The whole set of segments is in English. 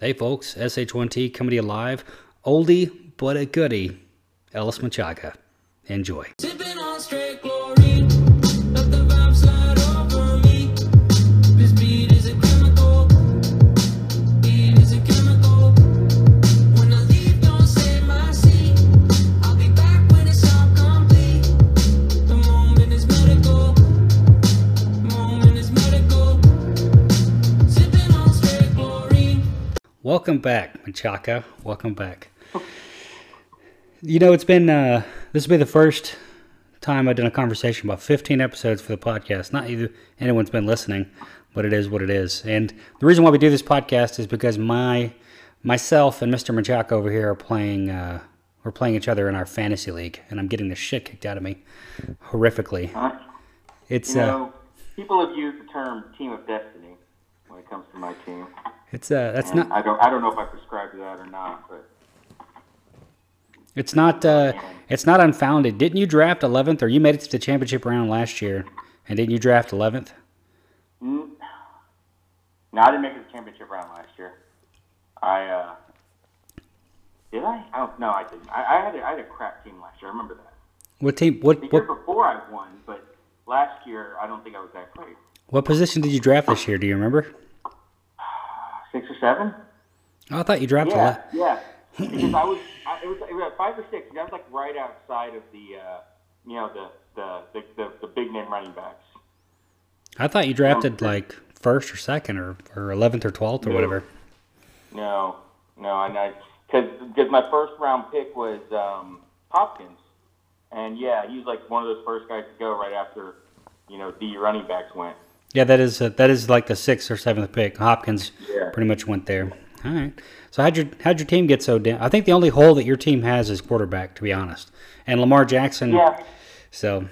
Hey folks, SH1T coming to you live. Oldie but a goodie. Ellis Machaca. Enjoy. Welcome back, Machaca. Welcome back. You know, it's been, uh, this will be the first time I've done a conversation about 15 episodes for the podcast. Not either anyone's been listening, but it is what it is. And the reason why we do this podcast is because my, myself and Mr. Machaca over here are playing, uh, we're playing each other in our fantasy league, and I'm getting the shit kicked out of me horrifically. Huh? It's, You uh, know, people have used the term "team of destiny" when it comes to my team. It's, uh, that's And not, I don't. I don't know if I prescribe to that or not, but It's not. Uh, it's not unfounded. Didn't you draft 11th, or you made it to the championship round last year, and didn't you draft 11th? mm, no, I didn't make it to the championship round last year. I uh, did I? I don't. No, I didn't. I, I had a, I had a crap team last year. I remember that. What team? What The year what, before I won, but last year I don't think I was that great. what position did you draft this year? Do you remember? Six or seven? Oh, I thought you drafted. Yeah, Yeah. yeah. Because I was, I, it was, it was five or six. I was like right outside of the, uh, you know, the, the, the, the, the big name running backs. I thought you drafted like first or second or or 11th or 12th or No. whatever. No, no, and I, because because my first round pick was um, Hopkins, and yeah, he was like one of those first guys to go right after, you know, the running backs went. Yeah, that is uh, that is like the sixth or seventh pick. Hopkins Yeah. pretty much went there. All right. So how'd your how'd your team get so down? I think the only hole that your team has is quarterback, to be honest, and Lamar Jackson. Yeah, So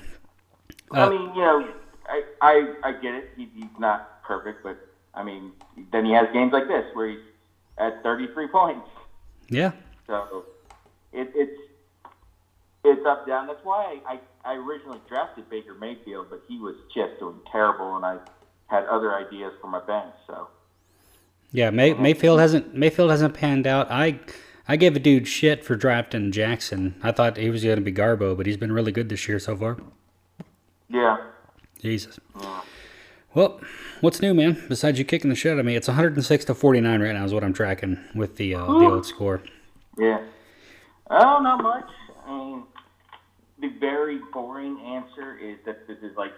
I Uh, mean, you know, I, I, I get it. He, he's not perfect, but I mean, then he has games like this where he's at 33 points. yeah, So it, it's it's up down. That's why I, I, I originally drafted Baker Mayfield, but he was just doing terrible, and I had other ideas for my bench. So Yeah, May, Mayfield hasn't Mayfield hasn't panned out. I I gave a dude shit for drafting Jackson. I thought he was going to be Garbo, but he's been really good this year so far. yeah, Jesus. Well, what's new, man? Besides you kicking the shit out of me, it's 106 to 49 right now is what I'm tracking with the uh, the old score. yeah. Oh, not much. I mean, the very boring answer is that this is like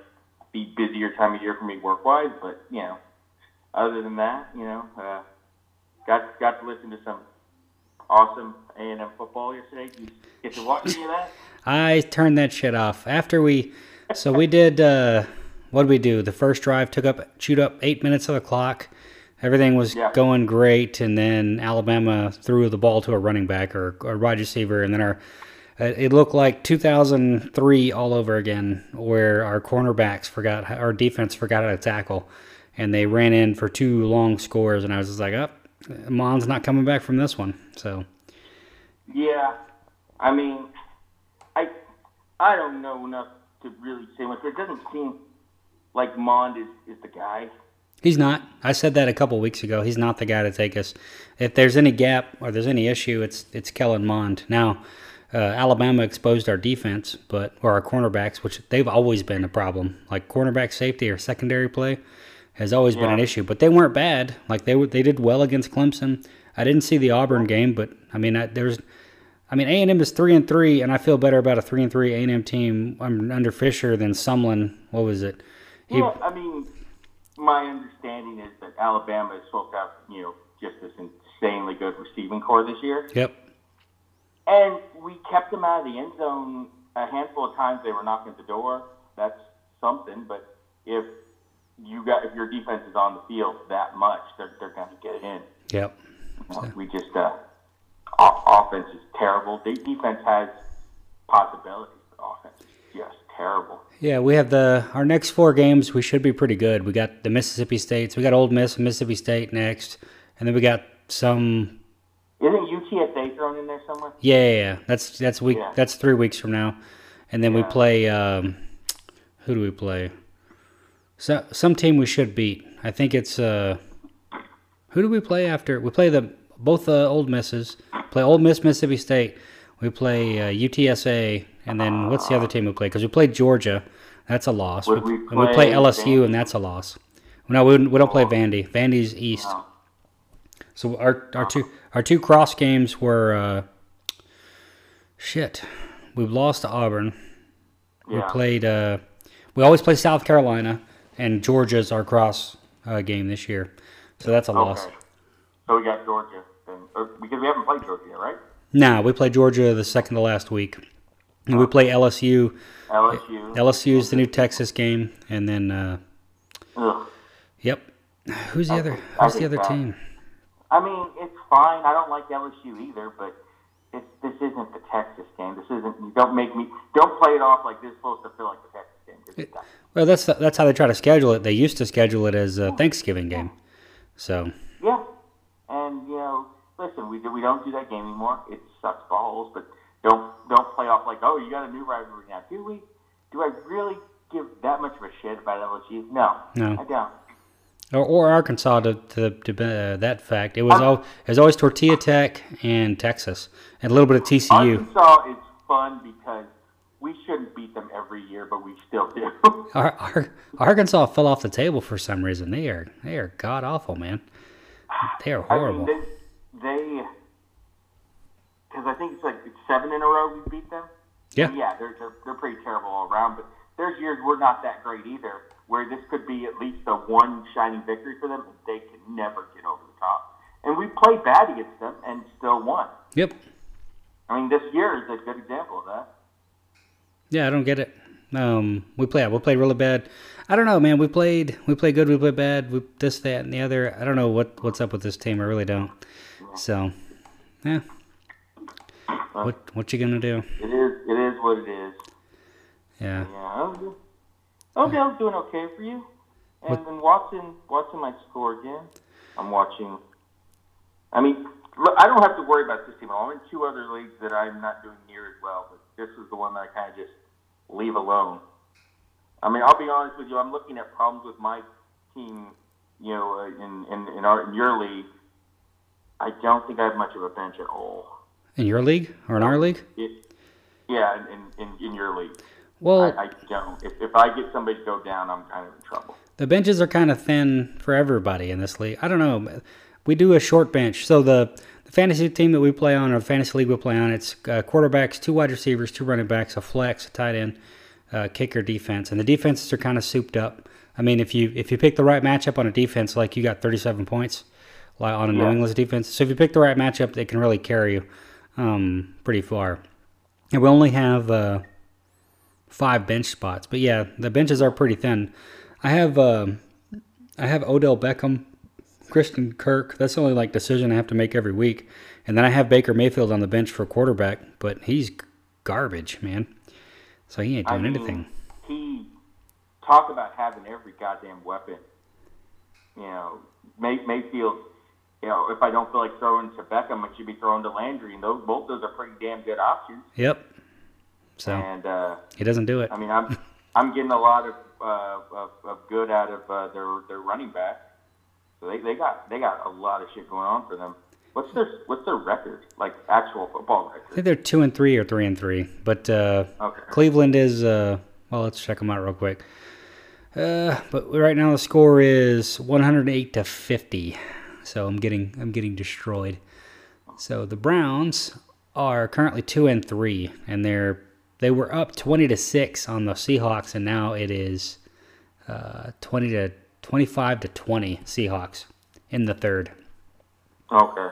the busier time of year for me work wise. But you know, other than that, you know, uh, got got to listen to some awesome A and M football yesterday. Did you get to watch any of that? I turned that shit off after we. So we did. Uh, what did we do? The first drive took up chewed up eight minutes of the clock. Everything was Yeah. going great, and then Alabama threw the ball to a running back or a wide receiver, and then our. It looked like 2003 all over again, where our cornerbacks forgot, our defense forgot how to tackle, and they ran in for two long scores, and I was just like, "Up, oh, Mond's not coming back from this one." So Yeah, I mean, I I don't know enough to really say much. But it doesn't seem like Mond is, is the guy. He's not. I said that a couple weeks ago. He's not the guy to take us. If there's any gap or there's any issue, it's it's Kellen Mond. Now, uh, Alabama exposed our defense, but or our cornerbacks, which they've always been a problem. Like cornerback safety or secondary play has always been an issue. But they weren't bad. Like they were, they did well against Clemson. I didn't see the Auburn game, but I mean, I, there's. I mean, A and M is three and three, and I feel better about a three and three A and M team um, under Fisher than Sumlin. What was it? He- Yeah, I mean, my understanding is that Alabama is supposed to have you know just this insanely good receiving core this year, Yep. And we kept them out of the end zone a handful of times. They were knocking at the door. That's something, but if you got if your defense is on the field that much, they're they're going to get it in. Yep. You know, we just uh, offense is terrible. The defense has possibilities, but offense is just terrible. Yeah, we have the our next four games. We should be pretty good. We got the Mississippi States. We got Ole Miss Mississippi State next, and then we got some. Isn't UTSA thrown in there somewhere? Yeah, yeah, yeah. that's that's week. Yeah. That's three weeks from now, and then we play. Um, who do we play? So some team we should beat. I think it's uh, who do we play after? We play the both uh, Ole Misses. Play Ole Miss, Mississippi State. We play uh, UTSA, and then what's the other team we play? Because we played Georgia, that's a loss. Would we and we play play LSU, Vandy? and that's a loss. No, we, we don't play Vandy. Vandy's East. No. So our our two our two cross games were uh, shit. We lost to Auburn. We played. Uh, we always play South Carolina, and Georgia's our cross uh, game this year. So that's a loss. So we got Georgia then, because we haven't played Georgia yet, right? Nah, we play Georgia the second to last week. And we play LSU. LSU. LSU is the new Texas game, and then uh, yep. Who's the I other? think- Who's the other that- team? I mean, it's fine. I don't like LSU either, but it's, this isn't the Texas game. This isn't. You don't make me. Don't play it off like this is supposed to feel like the Texas game. not. Well, that's that's how they try to schedule it. They used to schedule it as a Thanksgiving game. So Yeah, and you know, listen, we we don't do that game anymore. It sucks balls, but don't don't play off like, oh, you got a new rivalry now. Do we? Do I really give that much of a shit about LSU? No, No. I don't. Or, or Arkansas to to, to uh, that fact. It was Ar- al- it was always Tortilla Tech and Texas, and a little bit of TCU. Arkansas is fun because we shouldn't beat them every year, but we still do. Ar- Arkansas fell off the table for some reason. They are they are god awful, man. They are horrible. I mean, they, because I think it's like it's seven in a row we beat them. Yeah. And yeah, they're, they're they're pretty terrible all around. But there's years we're not that great either, where this could be at least a one shining victory for them, and they can never get over the top. And we played bad against them and still won. Yep. I mean, this year is a good example of that. Yeah, I don't get it. Um, we play we played really bad. I don't know, man. We played we played good. We played bad. We this that and the other. I don't know what what's up with this team. I really don't. So, yeah. What what you gonna do? It is it is what it is. Yeah. Yeah. I'm- doing okay for you. And What- then watching watching my score again. I'm watching. I mean, I don't have to worry about this team at all. I'm in two other leagues that I'm not doing near as well, but this is the one that I kind of just leave alone. I mean, I'll be honest with you. I'm looking at problems with my team. You know, uh, in in in, our, in your league, I don't think I have much of a bench at all. In your league or in our league? It, yeah, in, in in your league. Well, I, I don't. If, if I get somebody to go down, I'm kind of in trouble. The benches are kind of thin for everybody in this league. I don't know. We do a short bench. So the, the fantasy team that we play on, or fantasy league we play on, it's uh, quarterbacks, two wide receivers, two running backs, a flex, a tight end, uh, kicker, defense, and the defenses are kind of souped up. I mean, if you if you pick the right matchup on a defense, like you got 37 points, like on a New Yeah. England's defense. So if you pick the right matchup, they can really carry you um, pretty far. And we only have uh, five bench spots. But yeah, the benches are pretty thin. I have um I have Odell Beckham, Christian Kirk. That's the only like decision I have to make every week. And then I have Baker Mayfield on the bench for quarterback, but he's garbage, man. So he ain't I doing mean, anything. He talk about having every goddamn weapon. You know, May, Mayfield. You know, if I don't feel like throwing to Beckham, I should be throwing to Landry, and those both those are pretty damn good options. Yep. So And uh, he doesn't do it. I mean, I'm I'm getting a lot of uh, of, of good out of uh, their their running back. So they, they got they got a lot of shit going on for them. What's their what's their record? Like actual football I record? think they're two and three or three and three. But uh, Okay. Cleveland is. Uh, well, let's check them out real quick. Uh, but right now the score is 108 to 50. So I'm getting I'm getting destroyed. So the Browns are currently two and three, and they're they were up 20 to six on the Seahawks, and now it is uh, 20 to 25 to 20 Seahawks in the third. Okay.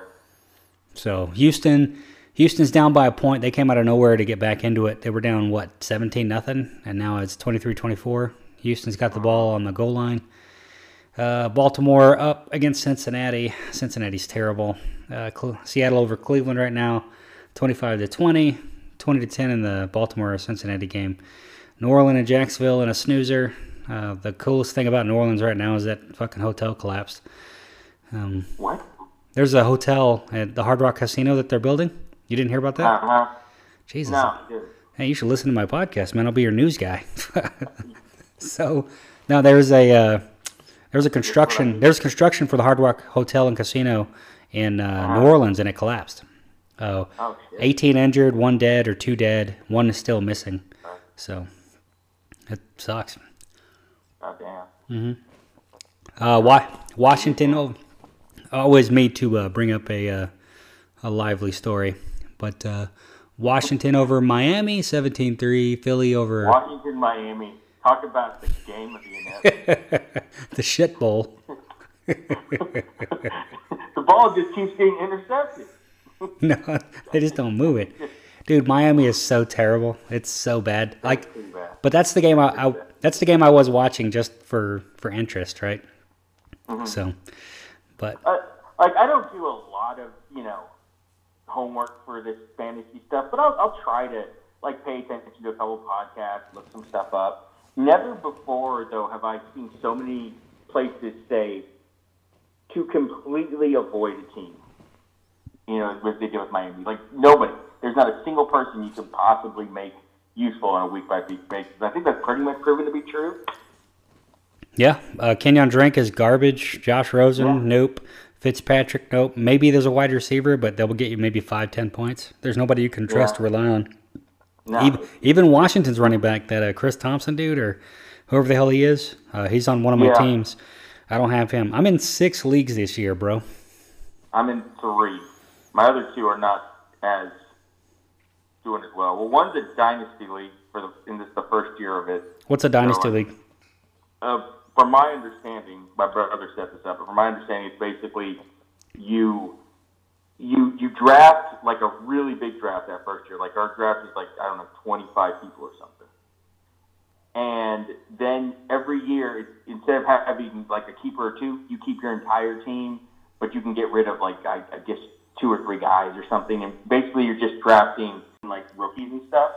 So Houston, Houston's down by a point. They came out of nowhere to get back into it. They were down what 17 nothing, and now it's 23-24. Houston's got the ball on the goal line. Uh, Baltimore up against Cincinnati. Cincinnati's terrible. Uh, Seattle over Cleveland right now, 25 to 20, 20 to 10 in the Baltimore Cincinnati game. New Orleans and Jacksonville in a snoozer. Uh, the coolest thing about New Orleans right now is that fucking hotel collapsed. Um, What? there's a hotel at the Hard Rock Casino that they're building. You didn't hear about that? Uh huh. Jesus. No. Hey, you should listen to my podcast, man. I'll be your news guy. so, now there's a uh, there's a construction there's construction for the Hard Rock Hotel and Casino in uh, New Orleans, and it collapsed. Uh, Oh shit. 18 injured, one dead or two dead, one is still missing. So it sucks. God damn. Uh, Wa- Washington, oh, always me to uh, bring up a uh, a lively story, but uh, Washington over Miami, 17-3. Philly over Washington, Miami. Talk about the game of the NFL. the shit bowl. the ball just keeps getting intercepted. no, they just don't move it, dude. Miami is so terrible. It's so bad. Like, but that's the game I, I that's the game I was watching just for for interest, right? So, but Uh, like I don't do a lot of you know homework for this fantasy stuff, but I'll, I'll try to like pay attention to a couple podcasts, look some stuff up. Never before though have I seen so many places say to completely avoid a team. You know, what they do with Miami. Like nobody. There's not a single person you could possibly make useful on a week by week basis. I think that's pretty much proven to be true. Yeah, uh, Kenyan Drake is garbage. Josh Rosen, Yeah. nope. Fitzpatrick, nope. Maybe there's a wide receiver, but they'll get you maybe five, ten points. There's nobody you can trust to rely on. No, Even, even Washington's running back, that uh, Chris Thompson dude, or whoever the hell he is, uh, he's on one of my Yeah. teams. I don't have him. I'm in six leagues this year, bro. I'm in three. My other two are not as doing as well. Well, one's a dynasty league for the in this the first year of it. What's a dynasty Carolina. league? Uh, from my understanding, my brother set this up. But from my understanding, it's basically you you you draft like a really big draft that first year. Like our draft is like I don't know, 25 people or something. And then every year, instead of having like a keeper or two, you keep your entire team, but you can get rid of like I, I guess two or three guys or something. And basically, you're just drafting like rookies and stuff.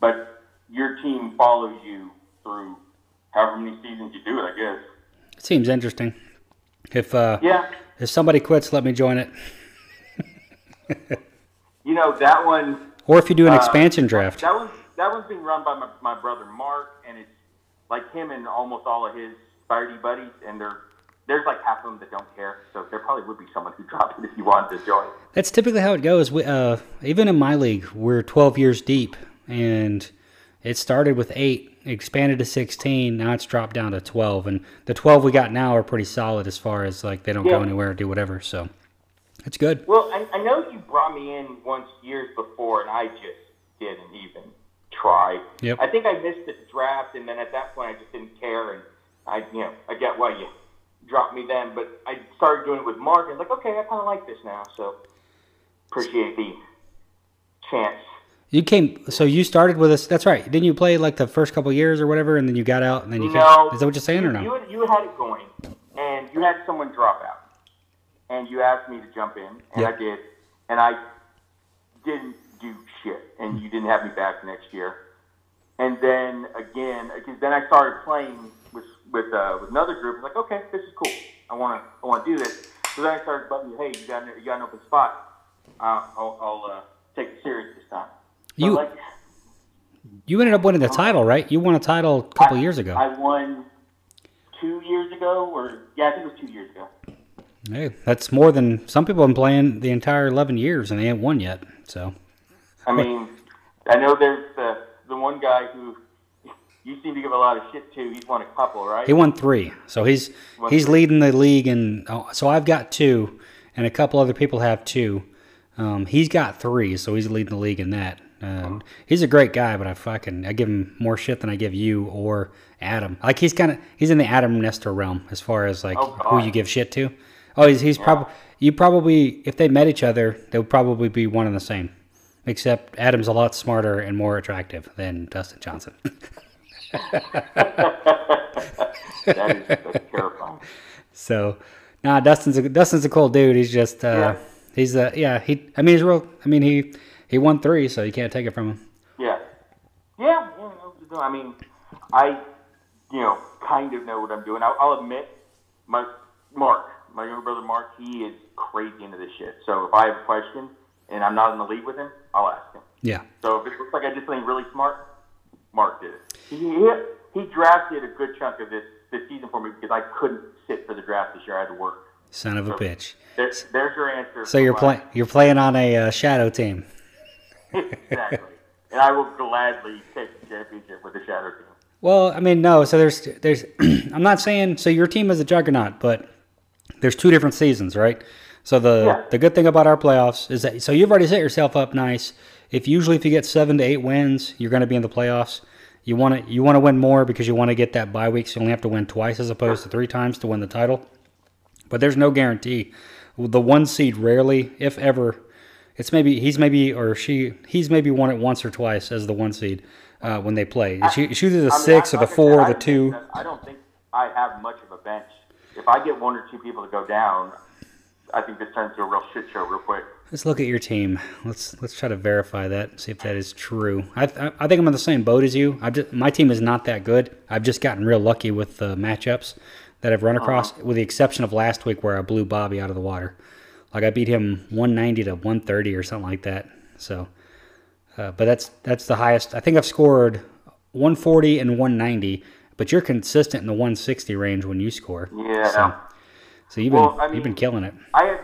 But your team follows you through however many seasons you do it. I guess. Seems interesting. If uh, Yeah. if somebody quits, let me join it. You know that one. Or if you do an uh, expansion draft. That one. That one's being run by my, my brother Mark, and it's like him and almost all of his party buddies, and they're there's like half of them that don't care. So there probably would be someone who dropped it if you wanted to join. That's typically how it goes. We, uh, even in my league, we're 12 years deep, and it started with eight, expanded to 16. Now it's dropped down to 12, and the 12 we got now are pretty solid as far as like they don't go Yeah. anywhere, do whatever. So it's good. Well, I, I know you brought me in once years before, and I just didn't even try. Yep. I think I missed the draft, and then at that point, I just didn't care, and I, you know, I get why you dropped me then. But I started doing it with Mark, and like, okay, I kind of like this now, so appreciate the chance. You came, so you started with us. That's right. Didn't you play like the first couple years or whatever, and then you got out, and then you no, came? Is that what you're saying, or no? You had, you had it going, and you had someone drop out, and you asked me to jump in, and Yep. I did, and I didn't do shit, and you didn't have me back next year. And then again, because then I started playing with uh, with another group. It's like, okay, this is cool. I want to I want to do this. So then I started bugging. Hey, you got an- you got an open spot? Uh, I'll, I'll uh, take it serious this time. So, You- like, You ended up winning the title, right? You won a title a couple years ago. I won two years ago, or yeah, I think it was two years ago. hey, that's more than some people have been playing the entire 11 years, and they ain't won yet. So I mean, I know there's the the one guy who you seem to give a lot of shit to. He's won a couple, right? He won three, so he's Won he's three. leading the league, and oh, so I've got two, and a couple other people have two. Um, he's got three, so he's leading the league in that. Um, he's a great guy, but I fucking I give him more shit than I give you or Adam. Like he's kind of he's in the Adam Nestor realm as far as like Oh, who you give shit to. Oh, he's he's probably you probably if they met each other, they would probably be one and the same. Except Adam's a lot smarter and more attractive than Dustin Johnson. That is that's terrifying. So, nah, Dustin's a, Dustin's a cool dude. He's just, uh, Yeah. he's uh, yeah, he. I mean, he's real. I mean, he he won three, so you can't take it from him. Yeah, yeah. yeah I mean, I you know kind of know what I'm doing. I'll, I'll admit, my Mark, my younger brother Mark, he is crazy into this shit. So if I have a question and I'm not in the league with him, I'll ask him. Yeah, So if it looks like I did something really smart, Mark did it. He, he, he drafted a good chunk of this this season for me because I couldn't sit for the draft this year. I had to work. Son of a bitch. There, there's your answer. So you're playing you're playing on a uh, shadow team. exactly. And I will gladly take the championship with the Shadow Team. Well, I mean, no. So there's there's I'm not saying so your team is a juggernaut, but there's two different seasons, right? So the Yeah. the good thing about our playoffs is that so you've already set yourself up nice. If usually if you get seven to eight wins, you're going to be in the playoffs. You want to you want to win more because you want to get that bye week. So you only have to win twice as opposed to three times to win the title. But there's no guarantee. The one seed rarely, if ever, it's maybe he's maybe or she he's maybe won it once or twice as the one seed uh, when they play. It's, it's usually the I mean, six I- or the like four said, or the two. I don't think I have much of a bench. If I get one or two people to go down, I think this turns into a real shit show real quick. Let's look at your team. Let's let's try to verify that. See if that is true. I I, I think I'm on the same boat as you. I've just, my team is not that good. I've just gotten real lucky with the matchups that I've run across, with the exception of last week where I blew Bobby out of the water. Like I beat him 190 to 130 or something like that. So, uh, but that's that's the highest. I think I've scored 140 and 190. But you're consistent in the 160 range when you score. Yeah. So, so you've been Well, I you've been killing it. I had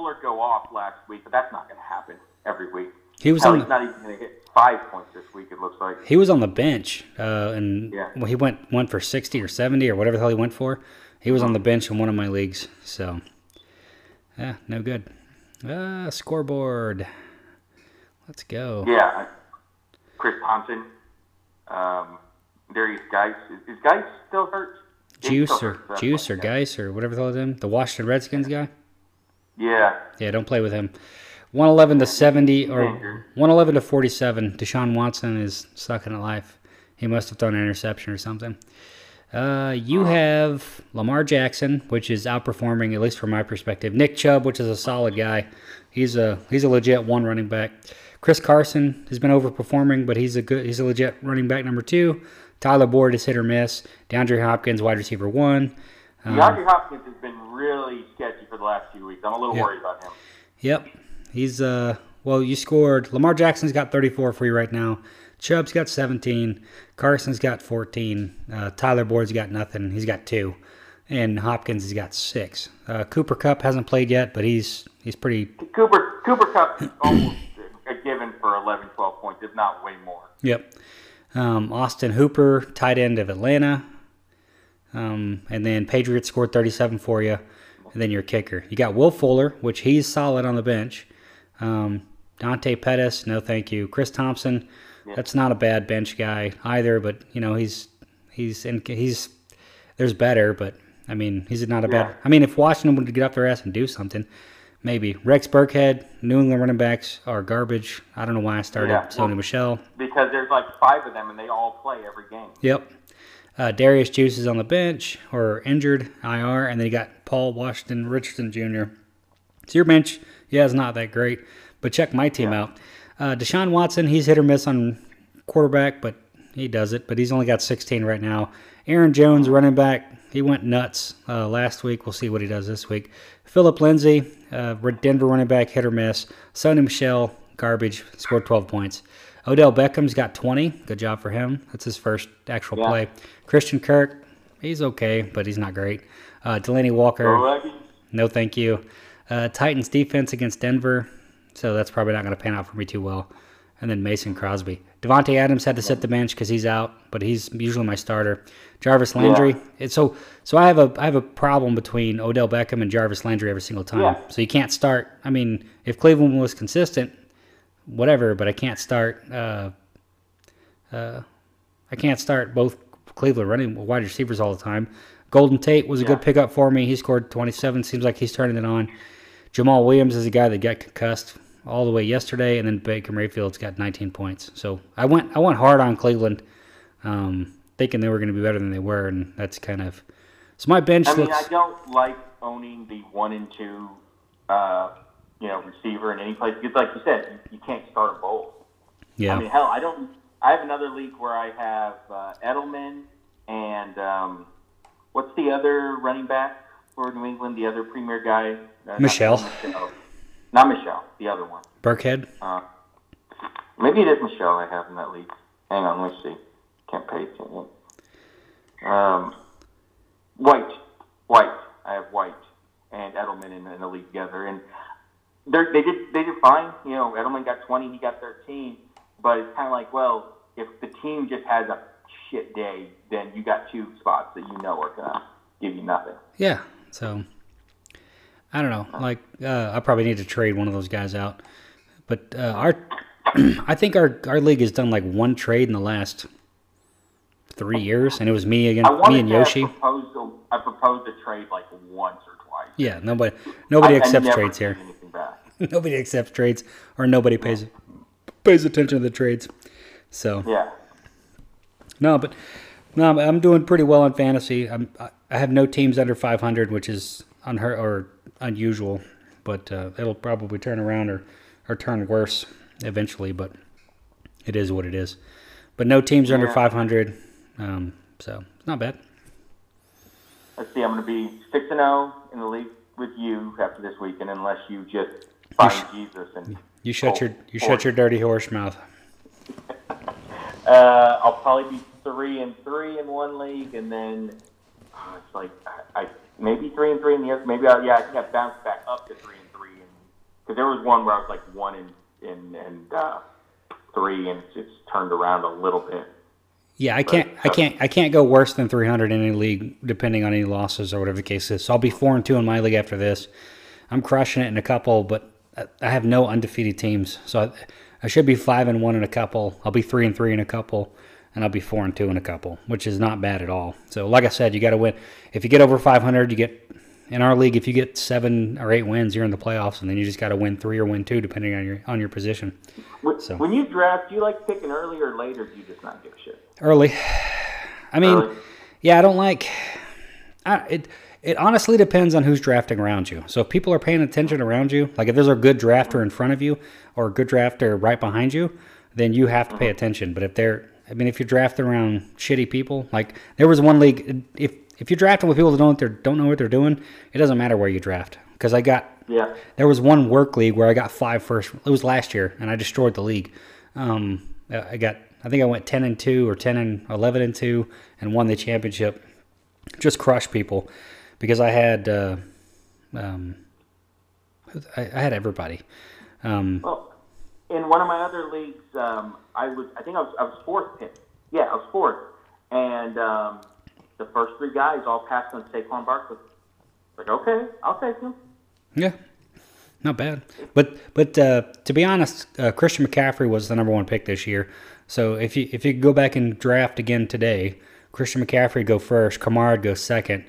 Fuller go off last week, but that's not going to happen every week. He was Hell, on the- not even going to hit five points this week. It looks like. He was on the bench, uh, and Yeah. well, he went went for sixty or seventy or whatever the hell he went for. He was on the bench in one of my leagues, so yeah, no good. Uh, scoreboard. Let's go. Yeah. Chris Thompson, um, Derrius Guice. Is, is Guice still hurt? Juice or Juice or Guice or whatever the hell is him. The Washington Redskins guy. Yeah. Yeah, don't play with him. 111 to 70 or 111 to 47. Deshaun Watson is sucking at life. He must have thrown an interception or something. Uh, you have Lamar Jackson, which is outperforming at least from my perspective. Nick Chubb, which is a solid guy. He's a he's a legit one running back. Chris Carson has been overperforming, but he's a good he's a legit running back number two. Tyler Boyd is hit or miss. DeAndre Hopkins, wide receiver one. Um, DeAndre Hopkins has been really sketchy for the last few weeks. I'm a little Yeah. worried about him. Yep. He's uh well you scored Lamar Jackson's got 34 for you right now. Chubb's got 17. Carson's got 14. Uh, Tyler Boyd's got nothing. He's got two. And Hopkins has got six. Uh, Cooper Kupp hasn't played yet, but he's he's pretty Cooper Cooper Kupp almost a given for 11, 12 points, if not way more. Yep. Um, Austin Hooper, tight end of Atlanta. Um, and then Patriots scored 37 for you. And then your kicker. You got Will Fuller, which he's solid on the bench. Um, Dante Pettis, no thank you. Chris Thompson, that's not a bad bench guy either, but you know he's he's in, he's there's better, but I mean he's not a Yeah. bad. I mean if Washington would get up their ass and do something, maybe Rex Burkhead, New England running backs are garbage. I don't know why I started Yeah, Sony well- Michel. Because there's like five of them and they all play every game. Yep. Uh, Derrius Juice is on the bench or injured IR, and then you got Paul Washington Richardson Jr. So your bench, yeah, is not that great, but check my team out. Uh, Deshaun Watson, he's hit or miss on quarterback, but he does it. But he's only got 16 right now. Aaron Jones, running back, he went nuts uh, last week. We'll see what he does this week. Philip Lindsay, uh, Denver running back, hit or miss. Sony Michel, garbage, scored 12 points. Odell Beckham's got 20. Good job for him. That's his first actual Yeah. play. Christian Kirk, he's okay, but he's not great. Uh, Delanie Walker, no thank you. Uh, Titans defense against Denver, so that's probably not going to pan out for me too well. And then Mason Crosby. Davante Adams had to sit the bench because he's out, but he's usually my starter. Jarvis Landry. It's so so I have a I have a problem between Odell Beckham and Jarvis Landry every single time. Yeah. So you can't start. I mean, if Cleveland was consistent, whatever, but I can't start. Uh, uh, I can't start both Cleveland running wide receivers all the time. Golden Tate was a good pickup for me. He scored 27. Seems like he's turning it on. Jamaal Williams is a guy that got concussed all the way yesterday, and then Baker Mayfield's got 19 points. So I went I went hard on Cleveland, um, thinking they were going to be better than they were, and that's kind of so my bench I mean, looks. I don't like owning the one and two, uh, you know, receiver in any place because, like you said, you, you can't start them both. yeah, I mean, hell, I don't. I have another league where I have uh, Edelman and um, what's the other running back for New England? The other premier guy, uh, Michel. Not Michel. Not Michel. The other one. Burkhead. Uh, maybe it is Michel I have in that league. Hang on, let's see. Can't pay attention. Um, White. White. I have White. and Edelman in, in the league together, and they're, they did they did fine. You know, Edelman got 20, he got 13, but it's kind of like, well, if the team just has a shit day, then you got two spots that you know are gonna give you nothing. Yeah. So I don't know. Like uh, I probably need to trade one of those guys out. But uh, our I think our our league has done like one trade in the last three years, and it was me I against me and Yoshi. Propose a, I proposed a trade like once or twice. Yeah. Nobody nobody I- I accepts never trades here. anything. nobody accepts trades, or nobody pays pays attention to the trades. So Yeah. no, but no, I'm doing pretty well in fantasy. I'm I have no teams under 500, which is unheard or unusual, but uh, it'll probably turn around or or turn worse eventually. But it is what it is. But no teams under 500, um, so it's not bad. Let's see. I'm going to be six and zero in the league with you after this weekend, unless you just find Jesus and You shut your you shut your dirty horse mouth. Uh, I'll probably be three and three in one league, and then uh, it's like I, I maybe three and three in the other. Maybe I, yeah, I think I bounced back up to three and three, because there was one where I was like one and and and uh, three, and it's, it's turned around a little bit. Yeah, I can't, I can't, I can't go worse than 300 in any league, depending on any losses or whatever the case is. So I'll be four and two in my league after this. I'm crushing it in a couple, but I- have no undefeated teams, so I, I should be five and one in a couple. I'll be three and three in a couple, and I'll be four and two in a couple, which is not bad at all. So, like I said, you got to win. If you get over 500, you get in our league. If you get seven or eight wins, you're in the playoffs, and then you just got to win three or win two, depending on your on your position. When, So- when you draft, do you like picking early or late, or do you just not give a shit? Early. I mean, Early. yeah, I don't like. I, it it honestly depends on who's drafting around you. So if people are paying attention around you, like if there's a good drafter in front of you or a good drafter right behind you, then you have to pay attention. But if they're, I mean, if you're drafting around shitty people, like there was one league, if if you're drafting with people that don't they're, don't know what they're doing, it doesn't matter where you draft. Because I got Yeah. there was one work league where I got five first. It was last year, and I destroyed the league. Um, I got, I think I went ten and two or ten and eleven and two, and won the championship. Just crushed people because I had, uh, um, I, I had everybody. Um, Well, in one of my other leagues, um, I was I think I was I was fourth pick. Yeah, I was fourth, and um, the first three guys all passed on Saquon Barkley. Like, okay, I'll take him. yeah, not bad. But but uh, to be honest, uh, Christian McCaffrey was the number one pick this year. So if you if you go back and draft again today, Christian McCaffrey would go first, Kamara would go second,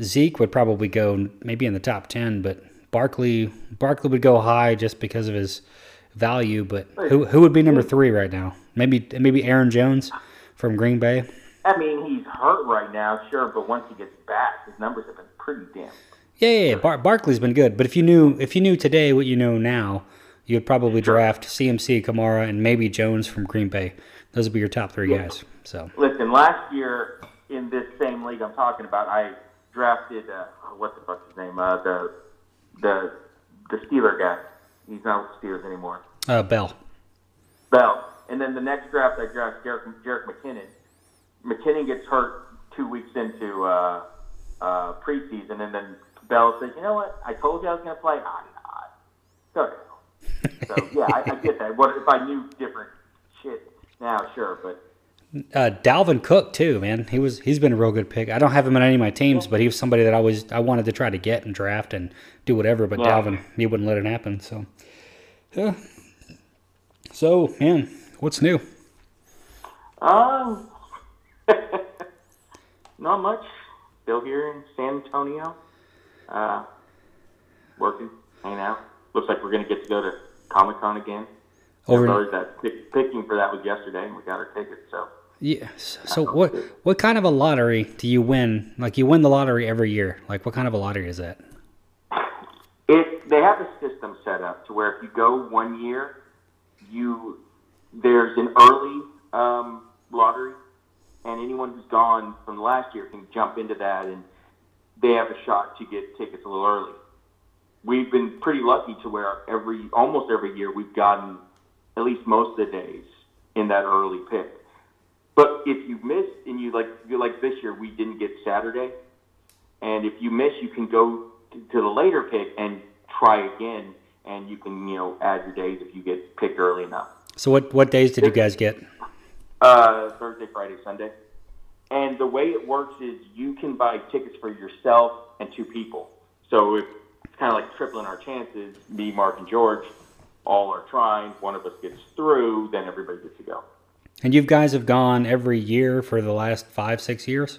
Zeke would probably go maybe in the top ten, but Barkley Barkley would go high just because of his value. But who who would be number three right now? Maybe maybe Aaron Jones from Green Bay. I mean, he's hurt right now, sure, but once he gets back, his numbers have been pretty damn. Yeah, yeah, yeah. Bar- Barkley's been good, but if you knew if you knew today what you know now, you would probably draft CMC, Kamara, and maybe Jones from Green Bay. Those would be your top three guys. So Listen, last year in this same league I'm talking about, I drafted uh, what the fuck's his name? Uh, the the the Steeler guy. He's not with the Steelers anymore. uh, Bell. Bell. And then the next draft, I draft Jerick, Jerick McKinnon. McKinnon gets hurt two weeks into uh, uh, preseason, and then Bell says, "You know what? I told you I was going to play. I'm not. Ahead." So yeah, I, I get that. What if I knew different shit now? Sure, but Uh, Dalvin Cook too, man. He was he's been a real good pick. I don't have him in any of my teams, but he was somebody that I was I wanted to try to get and draft and do whatever. But. Dalvin, he wouldn't let it happen. So, yeah. So man, what's new? um, not much. Still here in San Antonio, uh, working, hanging out. Looks like we're going to get to go to Comic Con again. Over- Over that pick, picking for that was yesterday, and we got our tickets. So Yeah. So what what kind of a lottery do you win? Like you win the lottery every year. Like what kind of a lottery is that? it they have a system set up to where if you go one year, you there's an early um, lottery, and anyone who's gone from last year can jump into that, and they have a shot to get tickets a little early. We've been pretty lucky to where every almost every year we've gotten at least most of the days in that early pick. But if you miss and you like you like this year we didn't get Saturday, and if you miss you can go to the later pick and try again, and you can you know add your days if you get picked early enough. So what what days did you guys get? Uh, Thursday, Friday, Sunday. And the way it works is you can buy tickets for yourself and two people. So if it's kind of like tripling our chances, me, Mark, and George all are trying. One of us gets through, then everybody gets to go. And you guys have gone every year for the last five six years.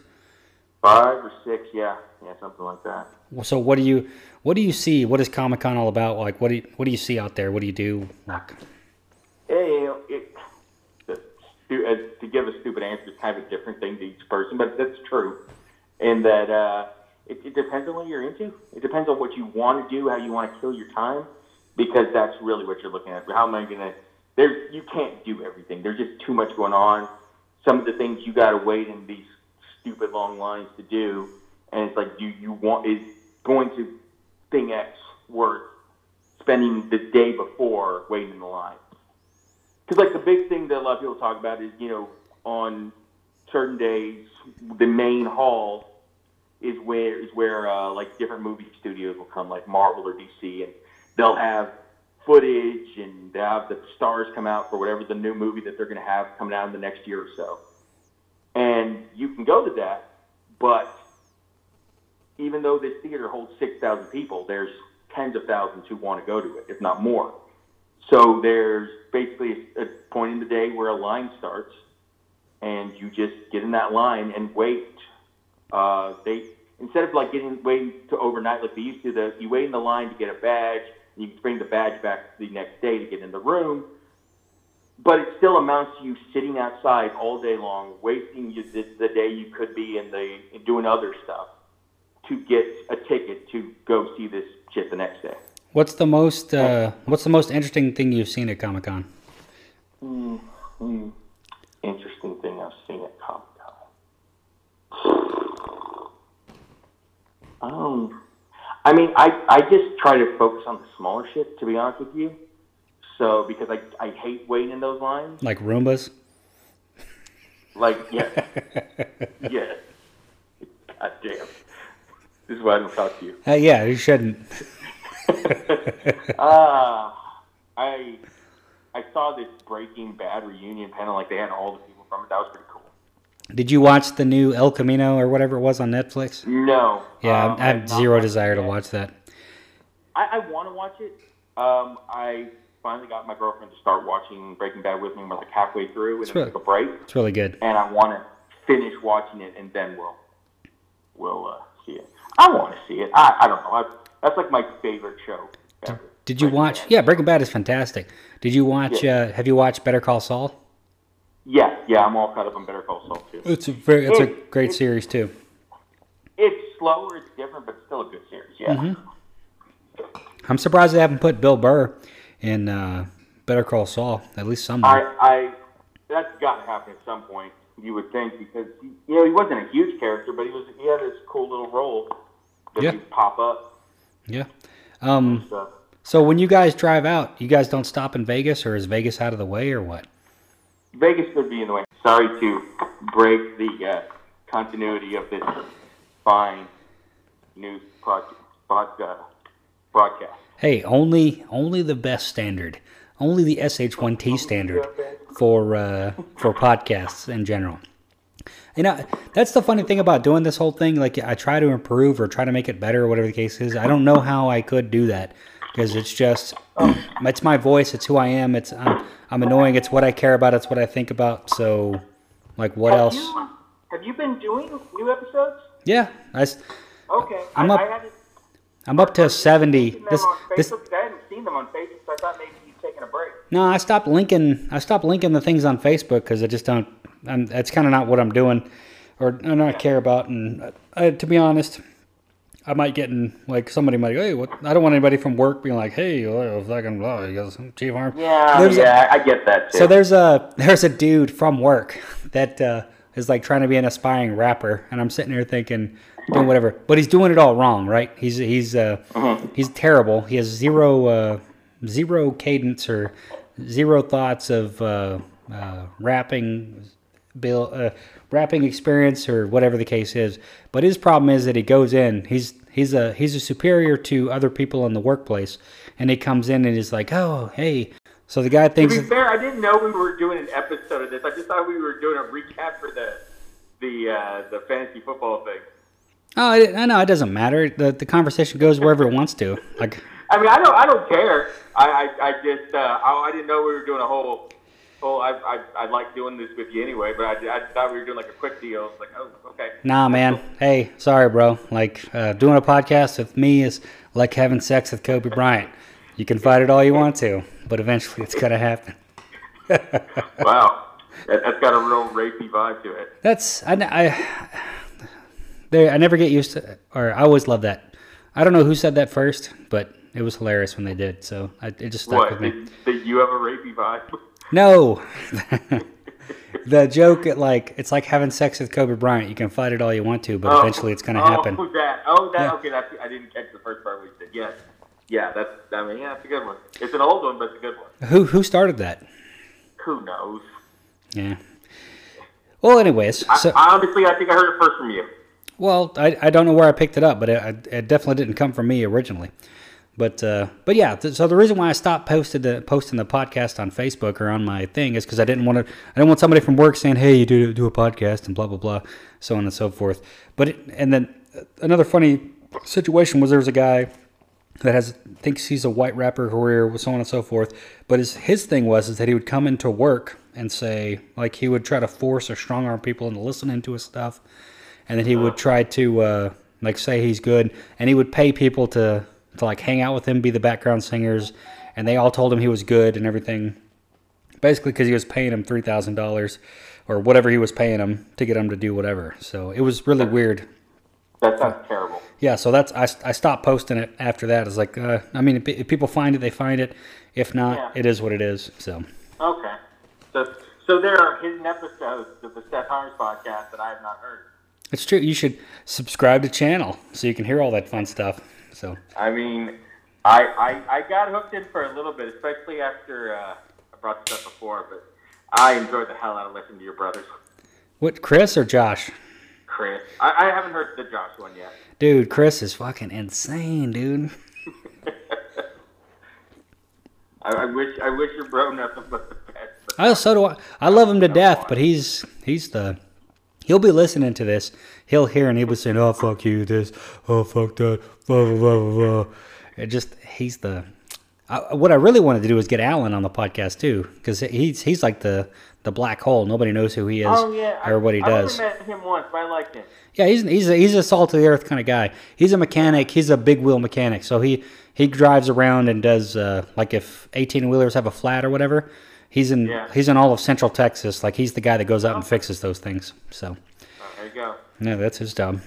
Five or six, yeah, yeah, something like that. Well, So what do you what do you see? What is Comic Con all about? Like what do you, what do you see out there? What do you do? Like Yeah, you it, the, uh, to give a stupid answer is kind of a different thing to each person, but that's true. In that uh, it, it depends on what you're into. It depends on what you want to do, how you want to kill your time, because that's really what you're looking at. How am I going to? There's you can't do everything. There's just too much going on. Some of the things you got to wait in these stupid long lines to do, and it's like, do you want is going to thing X worth spending the day before waiting in the line? Because like the big thing that a lot of people talk about is you know on certain days the main hall is where is where uh, like different movie studios will come like Marvel or DC and they'll have footage and they have the stars come out for whatever the new movie that they're going to have coming out in the next year or so. And you can go to that, but even though this theater holds 6,000 people, there's tens of thousands who want to go to it, if not more. So there's basically a point in the day where a line starts, and you just get in that line and wait. Uh, they instead of like getting waiting to overnight like they used to, the you wait in the line to get a badge. You can bring the badge back the next day to get in the room. But it still amounts to you sitting outside all day long, wasting you, the, the day you could be in the in doing other stuff to get a ticket to go see this shit the next day. what's the most uh, what's the most interesting thing you've seen at Comic Con? Hmm. Interesting thing I've seen at Comic Con. Um, I mean, I, I just try to focus on the smaller shit, to be honest with you. So, because I, I hate waiting in those lines. Like Roombas? Like, yeah. yeah. God damn. This is why I don't talk to you. Uh, yeah, you shouldn't. Uh, I I saw this Breaking Bad reunion panel. Like, they had all the people from it. That was pretty cool. Did you watch the new El Camino or whatever it was on Netflix? No. Yeah, um, I have zero desire to watch that. I, I want to watch it. Um, I finally got my girlfriend to start watching Breaking Bad with me. We're like halfway through, and It's really- took a break. It's really good. And I want to finish watching it, and then we'll we'll uh, see it. I want to see it. I, I don't know. I, that's like my favorite show. Ever. Did you Breaking watch? Bad. Yeah, Breaking Bad is fantastic. Did you watch? Uh, have you watched Better Call Saul? Yeah, yeah. I'm all caught up on Better Call Saul too. It's a very, it's a great it- series too. It's slower. It's different, but still a good series. Yeah. Mm-hmm. I'm surprised they haven't put Bill Burr in uh, Better Call Saul at least somewhere. I, I that's got to happen at some point. You would think because he, you know he wasn't a huge character, but he was he had this cool little role that Yeah. he'd pop up. yeah. Um. So when you guys drive out, you guys don't stop in Vegas, or is Vegas out of the way, or what? Vegas could be in the way. Sorry to break the uh, continuity of this fine news podcast. uh, broadcast. Hey, only only the best standard, only the SH1T standard for uh, for podcasts in general. You know, that's the funny thing about doing this whole thing. Like, I try to improve or try to make it better, or whatever the case is. I don't know how I could do that because it's just it's my voice. It's who I am. It's I'm, I'm annoying. It's what I care about. It's what I think about. So, like, what have else? You, have you been doing new episodes? Yeah, I, Okay, I'm I, up- I I'm up to seventy. seen them This on this I hadn't seen them on Facebook, so I thought maybe you'd taken a break. No, I stopped linking. I stopped linking the things on Facebook because I just don't. I'm, that's kind of not what I'm doing, or I not care about. And uh, to be honest, I might get in like somebody might. Hey, what? I don't want anybody from work being like, "Hey, oh, fucking blah, you guys, Chief Arm." Yeah, There's yeah, I get that too. So there's a there's a dude from work that uh, is like trying to be an aspiring rapper, and I'm sitting here thinking, doing whatever, but he's doing it all wrong, right? He's he's uh, he's terrible. He has zero uh, zero cadence or zero thoughts of uh, uh, rapping, bill uh, rapping experience or whatever the case is. But his problem is that he goes in, he's He's a he's a superior to other people in the workplace, and he comes in and he's like, "Oh, hey." So the guy thinks. To be fair, I didn't know we were doing an episode of this. I just thought we were doing a recap for the the uh, the fantasy football thing. "Oh, it, I know it doesn't matter. The the conversation goes wherever it wants to." Like, I mean, I don't I don't care. I I, I just uh, I, I didn't know we were doing a whole. Whole I, I I like doing this with you anyway, but I, I thought we were doing like a quick deal. Like, oh, okay. nah, man. Hey, sorry, bro. Like, uh, doing a podcast with me is like having sex with Kobe Bryant. You can fight it all you want to, but eventually it's gonna happen. Wow, that, that's got a real rapey vibe to it. That's I, I there I never get used to or I always love that. I don't know who said that first, but it was hilarious when they did. So I, it just stuck What? with me. Did you have a rapey vibe? No, the joke at like it's like having sex with Kobe Bryant. You can fight it all you want to, but oh. eventually it's gonna oh, happen. Oh, that. Oh, that. Yeah. Okay, that's, I didn't catch the first part. We said yes. Yeah, that's. I mean, yeah, it's a good one. It's an old one, but it's a good one. Who who started that? Who knows? Yeah. Well, anyways, I, so I honestly, I think I heard it first from you. Well, I, I don't know where I picked it up, but it, it definitely didn't come from me originally. But uh, but yeah, th- so the reason why I stopped posted the, posting the podcast on Facebook or on my thing is because I didn't want to. I didn't want somebody from work saying, "Hey, you do do a podcast and blah blah blah," so on and so forth. But it, and then uh, another funny situation was there was a guy that has thinks he's a white rapper career so on and so forth. But his his thing was is that he would come into work and say like he would try to force or strong arm people into listening to his stuff, and then he would try to uh, like say he's good, and he would pay people to to like hang out with him, be the background singers, and they all told him he was good and everything. Basically, because he was paying him three thousand dollars or whatever he was paying him to get him to do whatever. So it was really weird. That sounds terrible. Yeah, so that's I, I stopped posting it after that. It's like, uh, I mean, if, if people find it, they find it. If not, Yeah. it is what it is. So Okay. So, so there are hidden episodes of the Steph Hires podcast that I have not heard. It's true. You should subscribe to channel so you can hear all that fun stuff. So I mean, I, I, I got hooked in for a little bit, especially after uh, I brought this up before, but I enjoyed the hell out of listening to your brothers, what, Chris or Josh? Chris. I, I haven't heard the Josh one yet. Dude, Chris is fucking insane, dude. I, I wish I wish your bro nothing but the best. I so do I. I love him to death, but he's he's the he'll be listening to this. He'll hear and he'll be saying, "Oh fuck you, this, oh fuck that, blah blah blah blah." blah. It just he's the. I, what I really wanted to do was get Alan on the podcast too, because he's he's like the the black hole. Nobody knows who he is oh yeah, or what he I does. only met him once, but I liked him. Yeah, he's he's a, he's a salt of the earth kind of guy. He's a mechanic. He's a big wheel mechanic. So he he drives around and does uh, like if eighteen wheelers have a flat or whatever. He's in Yeah. he's in all of Central Texas. Like he's the guy that goes out and fixes those things. So Oh, there you go. no, that's his job.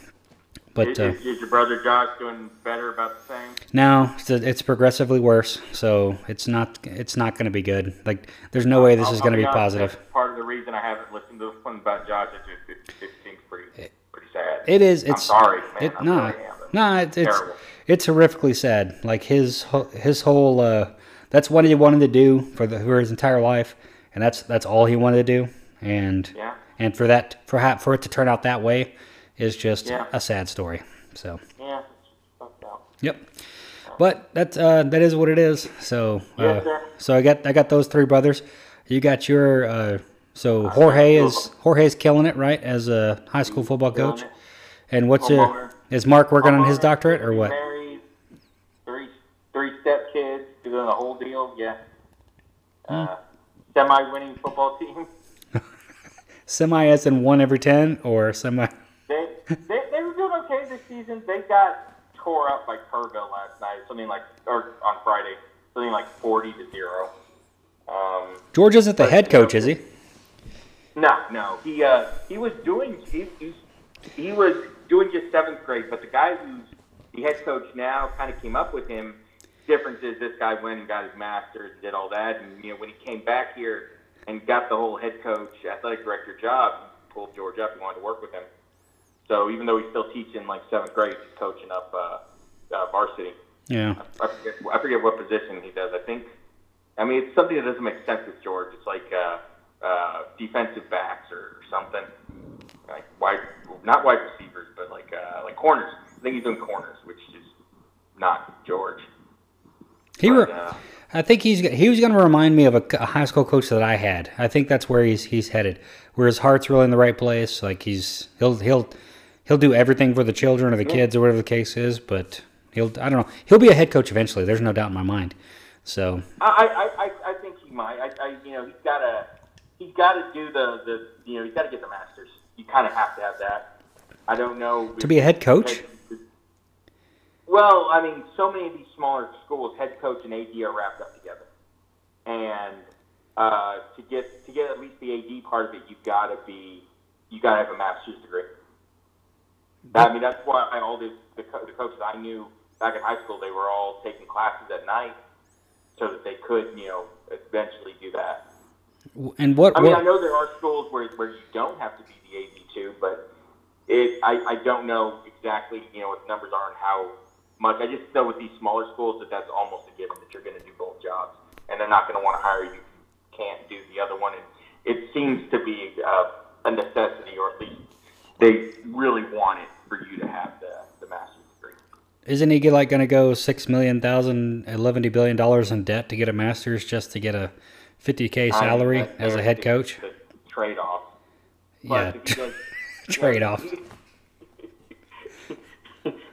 But is, uh, is, is your brother Josh doing better about the same? No, it's, it's progressively worse. So it's not it's not going to be good. Like there's no way this I'll- is going to be positive. Part of the reason I haven't listened to the one about Josh. It just it, it seems pretty pretty sad. It is. I'm It's sorry, man. It, I'm no, sorry, am, but no, it, it's terrible. it's horrifically sad. Like his whole- his whole uh, that's what he wanted to do for the for his entire life, and that's that's all he wanted to do. And Yeah. and for that for ha- for it to turn out that way is just Yeah. a sad story. So Yeah, out. yep. But that uh, that is what it is. So uh, sir. so I got I got those three brothers. You got your uh, so Jorge two of is Jorge's killing it right as a high school football coach. And what's your is Mark working on his doctorate or what? Married, three three step kids, doing the whole deal. Yeah. Uh, Hmm. Semi-winning football team. Semi as in one every ten or semi? They, they they were doing okay this season. They got tore up by Kerrville last night. Something like or on Friday. Something like forty to zero. Um, George isn't the head coach, is he? No, no. He uh, he was doing he, he he was doing just seventh grade, but the guy who's the head coach now kind of came up with him. Difference is this guy went and got his master's and did all that, and you know when he came back here and got the whole head coach, athletic director job, he pulled George up and wanted to work with him. So even though he's still teaching like seventh grade, he's coaching up uh, uh, varsity. Yeah. I forget, I forget what position he does. I think, I mean, it's something that doesn't make sense with George. It's like uh, uh, defensive backs or something, like wide, not wide receivers, but like uh, like corners. I think he's doing corners, which is not George. He, But, uh, I think he's he was going to remind me of a high school coach that I had. I think that's where he's he's headed, where his heart's really in the right place. Like he's he'll he'll he'll do everything for the children or the kids or whatever the case is. But he'll I don't know he'll be a head coach eventually. There's no doubt in my mind. So I, I, I, I think he might. I, I, you know, he's got to, he's got to do the, the, you know, he's got to get the Masters. You kind of have to have that. I don't know to be a head coach, Well, I mean, so many of these smaller schools, head coach and AD are wrapped up together, and uh, to get to get at least the AD part of it, you've got to be, you got to have a master's degree. I mean, that's why I, all the, the the coaches I knew back in high school, they were all taking classes at night so that they could, you know, eventually do that. and what, I mean, I know there are schools where, where you don't have to be the AD too, but it I, I don't know exactly you know what the numbers are and how much. I just know with these smaller schools that that's almost a given that you're going to do both jobs, and they're not going to want to hire you if you can't do the other one. And it seems to be uh, a necessity, or at least they really want it for you to have the, the master's degree. isn't he like going to go six million thousand eleven billion dollars in debt to get a master's just to get a fifty k salary I mean, as a head coach? Trade off. Yeah, Plus, if he does- trade off.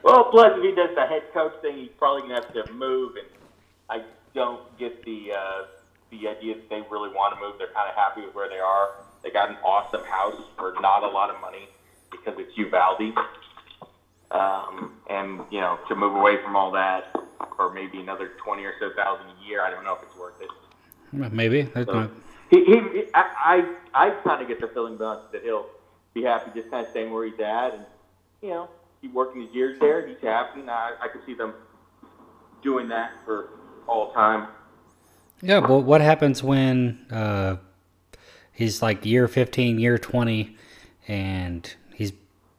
Well, plus if he does the head coach thing, he's probably gonna have to move, and I don't get the uh, the idea that they really want to move. They're kind of happy with where they are. They got an awesome house for not a lot of money because it's Uvalde, um, and you know to move away from all that for maybe another twenty or so thousand a year, I don't know if it's worth it. Maybe That's So not- he, he, I, I, I kind of get the feeling that he'll be happy just kind of staying where he's at, and you know, keep working his years there. He's happy, I, I could see them doing that for all time. Yeah, but what happens when uh, he's like year 15, year 20, and he's,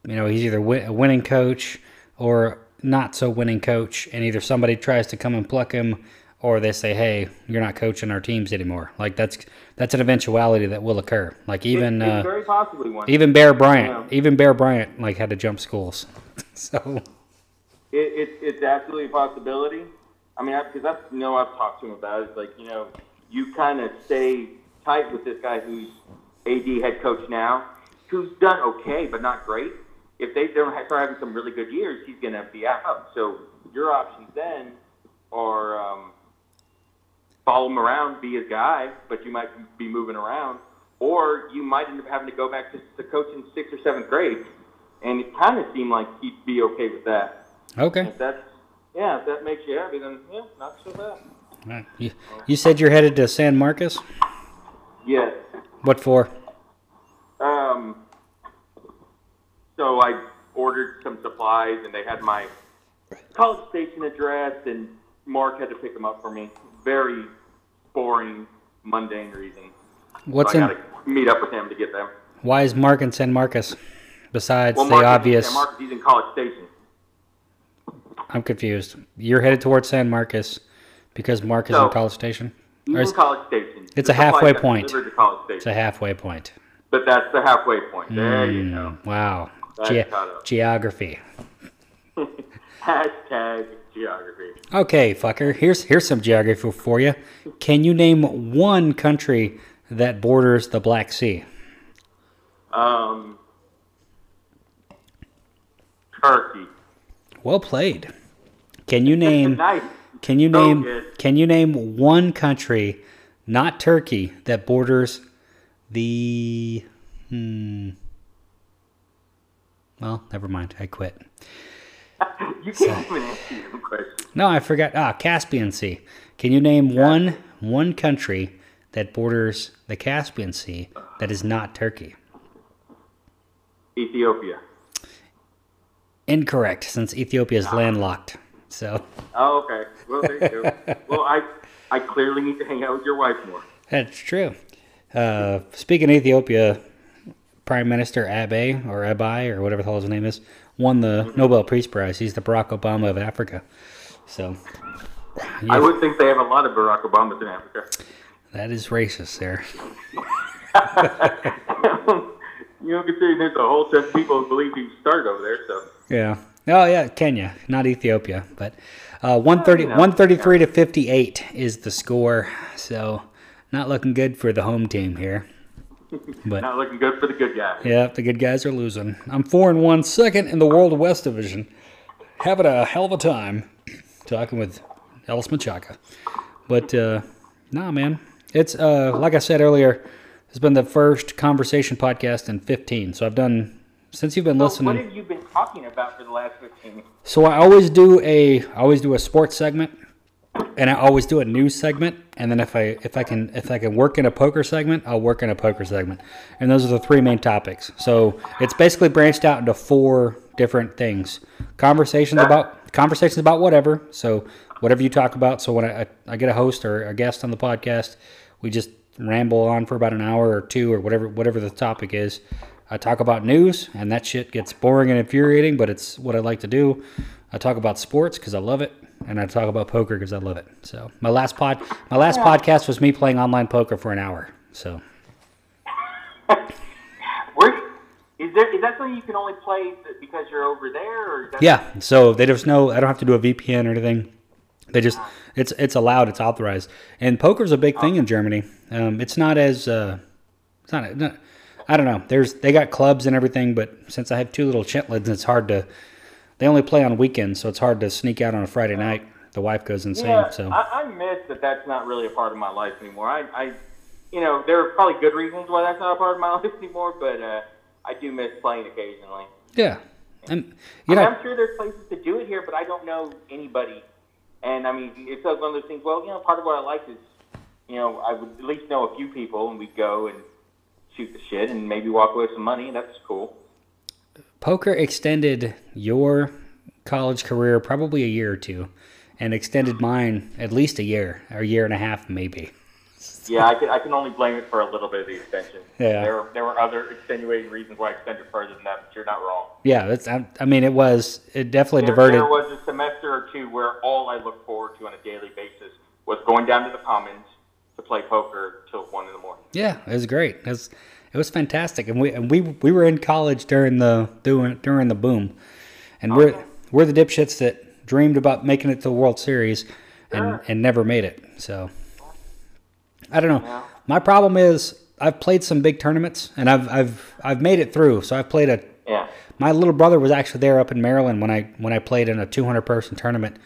you know, he's either a winning coach or not so winning coach, and either somebody tries to come and pluck him, or they say, "Hey, you're not coaching our teams anymore." Like that's that's an eventuality that will occur. Like even it, it's uh, very possibly one. even Bear Bryant, Yeah. even Bear Bryant, like had to jump schools. so It, it, it's absolutely a possibility. I mean, because I, you know I've talked to him about it. It's like you know, you kind of stay tight with this guy who's AD head coach now, who's done okay but not great. If they don't start having some really good years, he's going to be out. So your options then are um, follow him around, be his guy, but you might be moving around, or you might end up having to go back to, to coaching sixth or seventh grade. And it kind of seemed like he'd be okay with that. okay, If that's yeah, if that makes you happy, then yeah, not so bad. Right. you, you said you're headed to San Marcos. Yes. What for? Um. So I ordered some supplies, and they had my college station address, and Mark had to pick them up for me. Very boring, mundane reason. What's so I in? meet up with him to get them. Why is Mark in San Marcos? Besides Well, the Mark obvious, yeah, Mark, he's in College Station. I'm confused. You're headed towards San Marcos because Mark is No. in College Station. He's in College Station. It's The a halfway point. College Station. It's a halfway point. But that's the halfway point. There you go. Mm, wow. Ge- geography. Hashtag geography. Okay, fucker. Here's here's some geography for you. Can you name one country that borders the Black Sea? Um, Turkey. Well played. Can you name nice. Can you So name good. Can you name one country, not Turkey, that borders the? Hmm. Well, never mind. I quit. You can't even answer your question. No, I forgot. Ah, Caspian Sea. Can you name one one country that borders the Caspian Sea that is not Turkey? Ethiopia. Incorrect, since Ethiopia is landlocked. So Oh, okay. Well, there you go. well, I I clearly need to hang out with your wife more. that's true. Uh, speaking of Ethiopia, Prime Minister Abe or Abai or whatever the hell his name is won the Nobel Peace Prize. He's the Barack Obama of Africa. So I would think they have a lot of Barack Obamas in Africa. that is racist there. you know, considering there's a whole set of people who believe he started over there, so Yeah. Oh yeah, Kenya, not Ethiopia, but uh, 130, you know, 133 to 58 is the score. So not looking good for the home team here. But Not looking good for the good guys. yeah, the good guys are losing. I'm four and one, second in the World West Division. Having a hell of a time talking with Ellis Machaca. But uh, nah, man, it's uh, like I said earlier. It's been the first conversation podcast in 15. So I've done since you've been So listening. what have you been talking about for the last 15 So I always do a I always do a sports segment, and I always do a news segment, and then if I if I can if I can work in a poker segment, I'll work in a poker segment, and those are the three main topics. So it's basically branched out into four different things: conversations about conversations about whatever. So whatever you talk about. So when I I get a host or a guest on the podcast, we just ramble on for about an hour or two or whatever whatever the topic is. I talk about news, and that shit gets boring and infuriating, but it's what I like to do. I talk about sports because I love it, and I talk about poker because I love it. So my last pod, my last podcast was me playing online poker for an hour. So Where is there? Is that something you can only play because you're over there, or is that yeah, so they there's no, I don't have to do a VPN or anything. They just, it's it's allowed, it's authorized, and poker's a big thing in Germany. Um, it's not as, uh, it's not, not, I don't know. There's they got clubs and everything, but since I have two little chitlins, it's hard to. They only play on weekends, so it's hard to sneak out on a Friday night. The wife goes insane. Yeah, so I, I miss that. That's not really a part of my life anymore. I, I, you know, there are probably good reasons why that's not a part of my life anymore, but uh, I do miss playing occasionally. yeah, and you I mean, know, I'm sure there's places to do it here, but I don't know anybody. And I mean, it's one of those things. Well, you know, part of what I like is, you know, I would at least know a few people, and we'd go and shoot the shit, and maybe walk away with some money. and That's cool. Poker extended your college career probably a year or two, and extended mine at least a year, or a year and a half maybe. Yeah, I can, I can only blame it for a little bit of the extension. Yeah. There, were- there were other extenuating reasons why I extended further than that, but you're not wrong. Yeah, that's. I, I mean, it was. It definitely There, diverted. there was a semester or two where all I looked forward to on a daily basis was going down to the commons to play poker till one in the morning. Yeah, it was great. It was fantastic, and we and we we were in college during the during during the boom, and we're we're the dipshits that dreamed about making it to the World Series, and Sure. and never made it. So I don't know. Yeah. My problem is I've played some big tournaments, and I've I've I've made it through. So I've played a. Yeah. My little brother was actually there up in Maryland when I when I played in a 200 person tournament.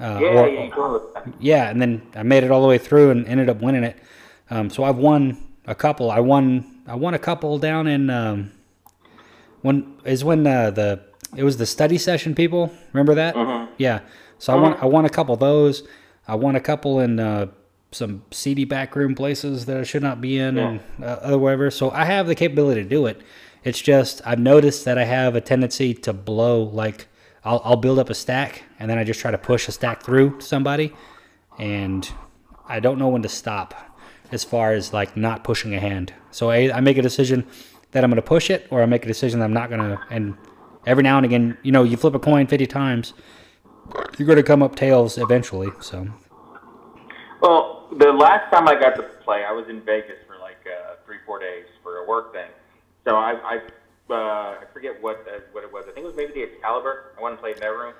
Uh, Yeah, or- yeah, you go with that. yeah, and then I made it all the way through and ended up winning it. Um, so I've won a couple. I won I won a couple down in um, when is when uh, the it was the study session people. Remember that? Yeah. So I won I won a couple of those. I won a couple in uh, some seedy backroom places that I should not be in and uh, other whatever. So I have the capability to do it. It's just I've noticed that I have a tendency to blow like I'll, I'll build up a stack and then I just try to push a stack through to somebody and I don't know when to stop as far as like not pushing a hand. So I, I make a decision that I'm going to push it or I make a decision that I'm not going to. And every now and again, you know, you flip a coin 50 times, you're going to come up tails eventually. So Well, the last time I got to play, I was in Vegas for like uh, three, four days for a work thing. So I, I, uh, I forget what uh, what it was. I think it was maybe the Excalibur. I went and played in their room,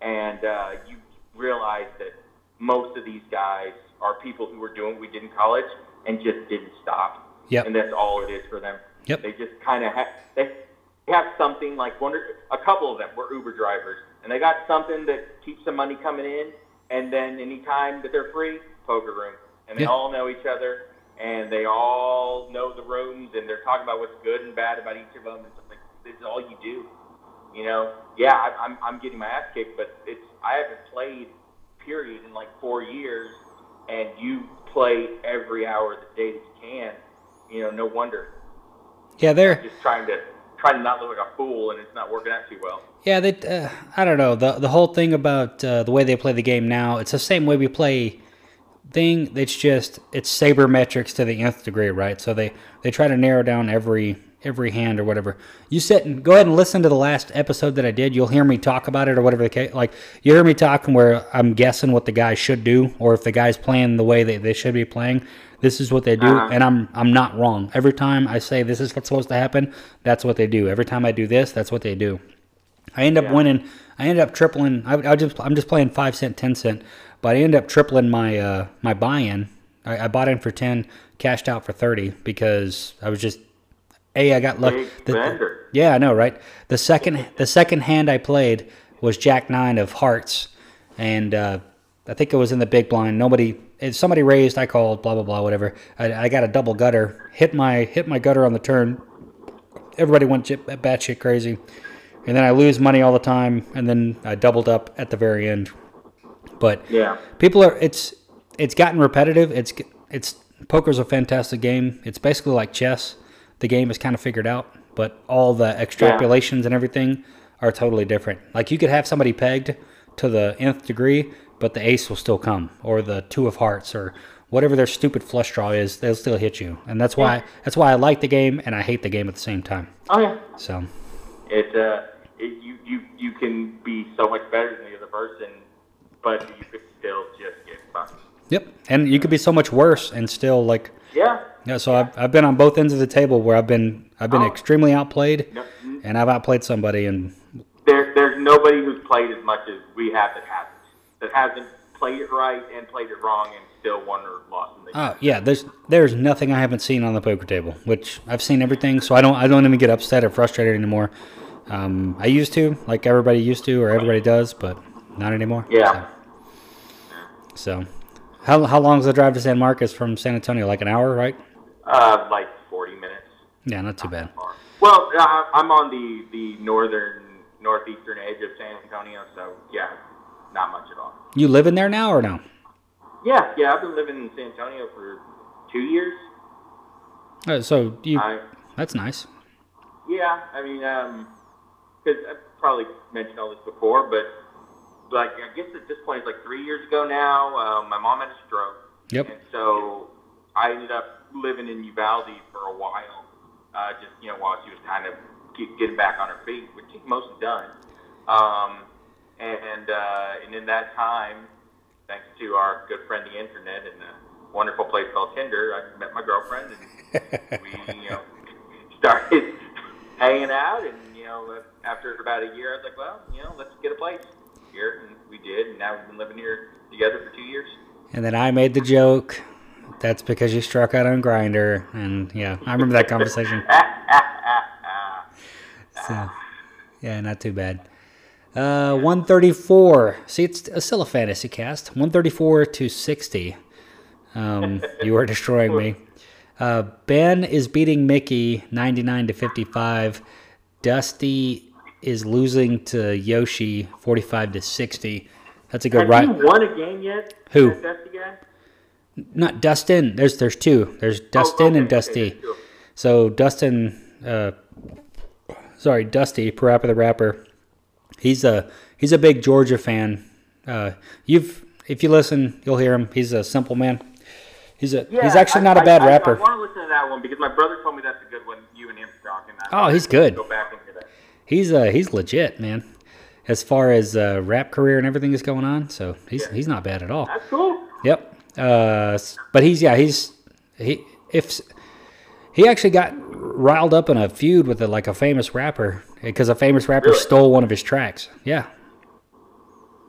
and uh, you realize that most of these guys are people who were doing what we did in college and just didn't stop. Yep. And that's all it is for them. Yep. They just kind of have they have something like one. or- A couple of them were Uber drivers, and they got something that keeps some money coming in. And then anytime that they're free, poker room, and they Yeah. all know each other, and they all know the rooms, and they're talking about what's good and bad about each of them, and stuff like this is all you do. You know, yeah, I, I'm I'm getting my ass kicked, but it's I haven't played period in like four years, and you play every hour of the day that you can. You know, no wonder. yeah, they're Just trying to trying to not look like a fool, and it's not working out too well. yeah, they. Uh, I don't know the the whole thing about uh, the way they play the game now. It's the same way we play. Thing it's just it's sabermetrics to the nth degree, right? So they they try to narrow down every every hand or whatever. You sit and go ahead and listen to the last episode that I did. You'll hear me talk about it or whatever the case. Like you hear me talking where I'm guessing what the guy should do, or if the guy's playing the way they, they should be playing. This is what they do, Uh-huh. and I'm I'm not wrong. Every time I say this is what's supposed to happen, that's what they do. Every time I do this, that's what they do. I end up Yeah. winning. I end up tripling. I, I just I'm just playing five cent, ten cent, but I end up tripling my uh, my buy-in. I, I bought in for ten, cashed out for thirty because I was just a I got lucky. Yeah, I know, right? The second the second hand I played was Jack Nine of Hearts, and uh, I think it was in the big blind. Nobody, if somebody raised, I called, blah blah blah, whatever. I, I got a double gutter, hit my hit my gutter on the turn. Everybody went j- batshit crazy, and then I lose money all the time, and then I doubled up at the very end. But Yeah. people are it's it's gotten repetitive. It's it's poker's a fantastic game. It's basically like chess. The game is kind of figured out, but all the extrapolations and everything are totally different. Like you could have somebody pegged to the nth degree, but the ace will still come, or the two of hearts, or whatever their stupid flush draw is. They'll still hit you, and that's why that's why I like the game and I hate the game at the same time. Oh yeah. So It uh, it, you you you can be so much better than the other person, but you could still just get fucked. yep, and you could be so much worse and still like Yeah. Yeah, so I've, I've been on both ends of the table where I've been I've been Oh. extremely outplayed, No, and I've outplayed somebody, and there there's nobody who's played as much as we have that hasn't that hasn't played it right and played it wrong and still won or lost. In the uh, yeah, there's there's nothing I haven't seen on the poker table, which I've seen everything, so I don't I don't even get upset or frustrated anymore. Um, I used to, like everybody used to, or everybody does, but not anymore. Yeah. So, so how how long is the drive to San Marcos from San Antonio? Like an hour, right? Uh, like 40 minutes. Yeah, not too bad. Well, uh, I'm on the the northern northeastern edge of San Antonio, so yeah, not much at all. You living there now or no? Yeah, yeah, I've been living in San Antonio for two years. Uh, so you I that's nice. yeah, I mean, um, because I've probably mentioned all this before, but like I guess at this point it's like three years ago now. Um, my mom had a stroke. Yep. And so I ended up living in Uvalde for a while, uh, just you know while she was kind of get, getting back on her feet, which she's mostly done. Um, and uh, and in that time, thanks to our good friend the internet and a wonderful place called Tinder, I met my girlfriend, and we you know started hanging out. And you know after about a year, I was like, well, you know, let's get a place here, and we did, and now we've been living here together for two years. And then I made the joke. That's because you struck out on Grindr, and yeah, I remember that conversation. So, yeah, not too bad. Uh, 134. See, it's still a fantasy cast. 134 to 60. Um, you are destroying me. Uh, ben is beating Mickey 99 to 55. Dusty is losing to Yoshi 45 to 60. That's a good Have right. you won a game yet? Who? Dusty guy? Not Dustin. There's there's two. There's Dustin Oh, okay, and Dusty. two. So Dustin, uh, sorry, Dusty, Parappa the Rapper. He's a he's a big Georgia fan. Uh, you've if you listen, you'll hear him. He's a simple man. He's a he's actually I- not a I- bad I, rapper. I want to listen to that one because my brother told me that's a good one. You and him talking. Oh, he's good. Go back and hear that. He's uh he's legit, man. As far as uh, rap career and everything is going on, so he's Yeah. he's not bad at all. That's cool. Yep. Uh, but he's yeah he's he if he actually got riled up in a feud with a, like a famous rapper because a famous rapper Really? stole one of his tracks. Yeah,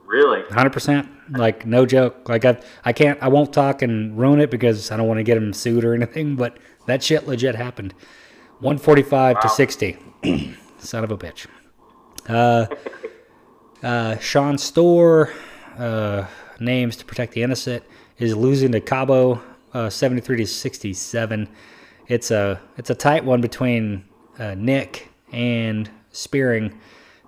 Really? hundred percent. Like no joke. Like I I can't I won't talk and ruin it because I don't want to get him sued or anything. But that shit legit happened. One forty five to sixty. Son of a bitch. Uh, uh, Sean Store uh, names to protect the innocent, is losing to Cabo, uh, 73 to 67. It's a it's a tight one between uh, Nick and Spearing,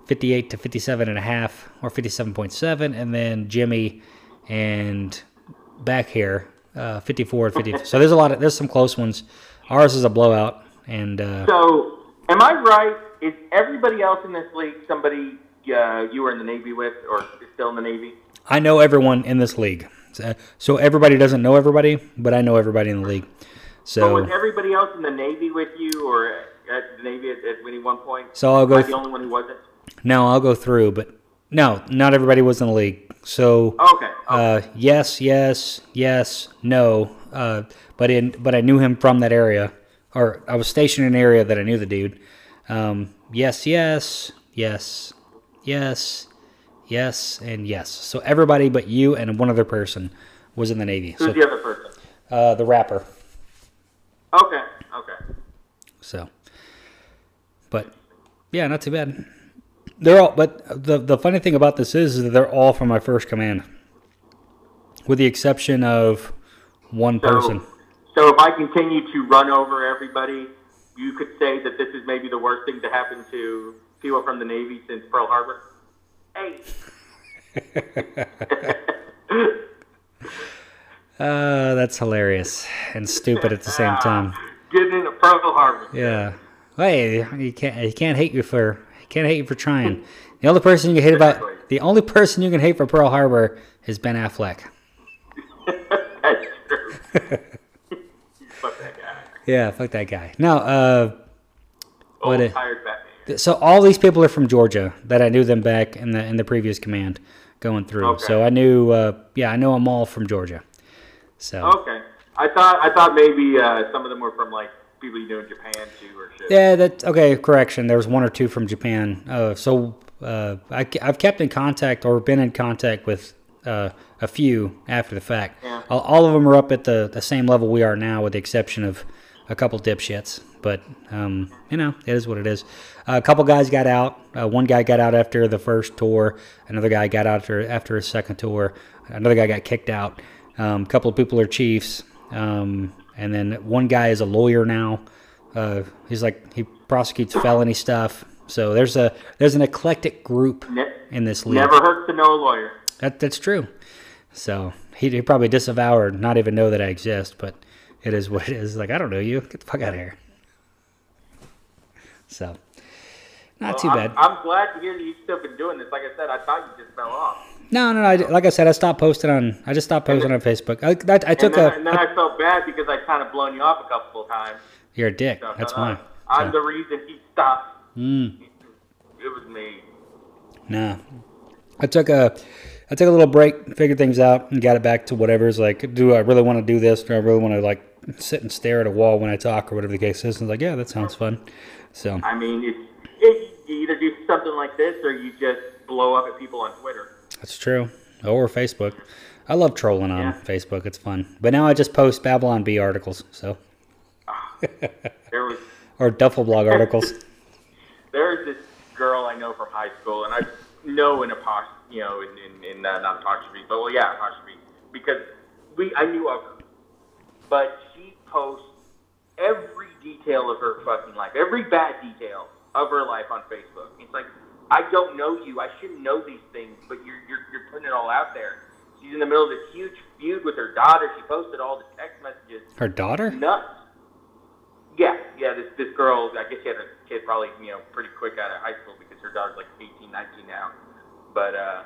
58 to 57 and a half or 57.7, and then Jimmy and back here, uh, 54 and 50. so there's a lot of there's some close ones. Ours is a blowout, and uh, So, am I right? Is everybody else in this league somebody uh, you were in the Navy with or is still in the Navy? I know everyone in this league. So- So everybody doesn't know everybody, but I know everybody in the league. But So was everybody else in the Navy with you or at the Navy at, at any one point? so I'll go. Th- the only one who wasn't? no, I'll go through, but no, not everybody was in the league. So Okay. okay. uh, yes, yes, yes, no. Uh, but in but I knew him from that area, or I was stationed in an area that I knew the dude. Um, yes, yes, yes, yes, yes, and yes. So everybody but you and one other person was in the Navy. Who's So the other person? uh, the rapper. Okay, okay. So, but yeah, not too bad. They're all, but the the funny thing about this is, is that they're all from my first command, with the exception of one So, person. so if I continue to run over everybody, you could say that this is maybe the worst thing to happen to people from the Navy since Pearl Harbor. Uh, that's hilarious and stupid at the same time. Getting into Pearl Harbor. Yeah. Hey, you can't you can't hate you for you can't hate you for trying. The only person you can hate about the only person you can hate for Pearl Harbor is Ben Affleck. That's true. Fuck that guy. Yeah, fuck that guy. No, uh, What a- tired Batman. So all these people are from Georgia that I knew them back in the in the previous command going through. Okay. So I knew, uh, yeah, I know them all from Georgia. So Okay. I thought I thought maybe uh, some of them were from like people you know in Japan too or shit. yeah, that okay. Correction, there was one or two from Japan. Uh, so uh, I, have kept in contact or been in contact with uh, a few after the fact. Yeah. All, all of them are up at the, the same level we are now, with the exception of a couple dipshits. But um, you know, it is what it is. a couple guys got out. Uh, one guy got out after the first tour. Another guy got out after after his second tour. Another guy got kicked out. Um, a couple of people are chiefs. Um, and then one guy is a lawyer now. Uh, he's like he prosecutes felony stuff. So there's a there's an eclectic group in this league. Never hurts to know a lawyer. That that's true. So he he probably disavow or not even know that I exist, but it is what it is. Like I don't know you. Get the fuck out of here. So not too Well, bad. I'm, I'm glad to hear that you've still been doing this. Like I said, I thought you just fell off. no, no, no. I, like I said, I stopped posting on. I just stopped posting on Facebook. I, I, I took and, then, a. and then I felt bad because I kind of blown you off a couple of times. you're a dick. So That's why. uh, I'm So, the reason he stopped. mm, It was me. nah. I took a. I took a little break, figured things out, and got it back to whatever's like. Do I really want to do this? Do I really want to like sit and stare at a wall when I talk, or whatever the case is? And like, yeah, that sounds fun. So I mean, it's, it, you either do something like this or you just blow up at people on Twitter. That's true. Or Facebook. I love trolling on Yeah. Facebook. It's fun. But now I just post Babylon Bee articles, so There was or Duffel blog articles. there's this girl I know from high school, and I know in apostrophe, you know, in, in, in uh, not apostrophe, but well, yeah, apostrophe, because we I knew of her, but she posts every detail of her fucking life, every bad detail of her life on Facebook. It's like I don't know you, I shouldn't know these things, but you're you're, you're putting it all out there. She's in the middle of this huge feud with her daughter. She posted all the text messages Her daughter? nuts. Yeah, yeah. This this girl, I guess she had a kid probably you know pretty quick out of high school because her daughter's like 18, 19 now. But uh,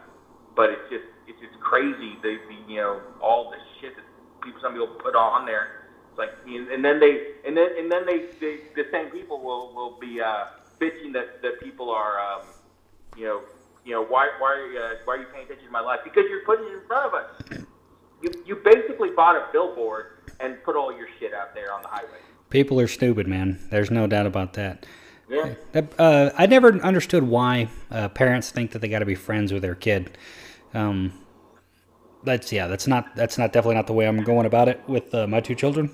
but it's just it's just crazy the, the you know all the shit that people some people put on there. It's like and then they and then and then they, they the same people will will be uh, bitching that that people are um, you know you know why why uh, why are you paying attention to my life because you're putting it in front of us. You you basically bought a billboard and put all your shit out there on the highway. People are stupid, man. There's no doubt about that. Yeah. Uh, I never understood why uh, parents think that they got to be friends with their kid. Um, that's yeah, that's not that's not definitely not the way I'm going about it with uh, my two children.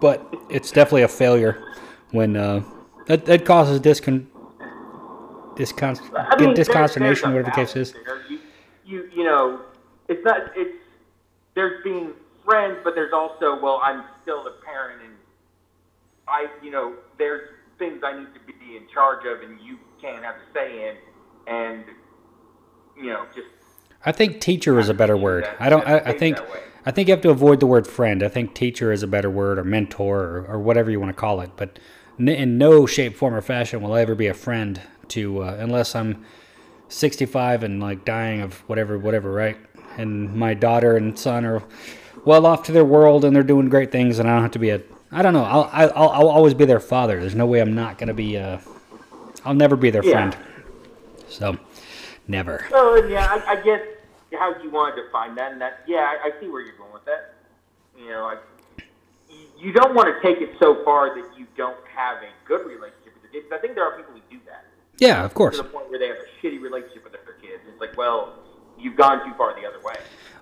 But it's definitely a failure when uh, that that causes discon discon I mean, disconsternation, whatever the case is. You, you, you know, it's not. It's there's being friends, but there's also well, I'm still the parent, and I, you know, there's things I need to be in charge of, and you can't have a say in, and you know, just I think teacher is a better word. I don't. I, I think. I think you have to avoid the word friend. I think teacher is a better word, or mentor, or, or whatever you want to call it. But in no shape, form, or fashion will I ever be a friend to, uh, unless I'm 65 and like dying of whatever, whatever, right? And my daughter and son are well off to their world and they're doing great things, and I don't have to be a. I don't know. I'll I'll, I'll always be their father. There's no way I'm not gonna be. Uh, I'll never be their Yeah. friend. So, never. So yeah, I, I guess how do you want to define that, and that yeah, I, I see where you're going with that. You know, I, you- you don't want to take it so far that you don't have a good relationship with your kids. I think there are people who do that. Yeah, of course. to the point where they have a shitty relationship with their kids. It's like, well, you've gone too far the other way.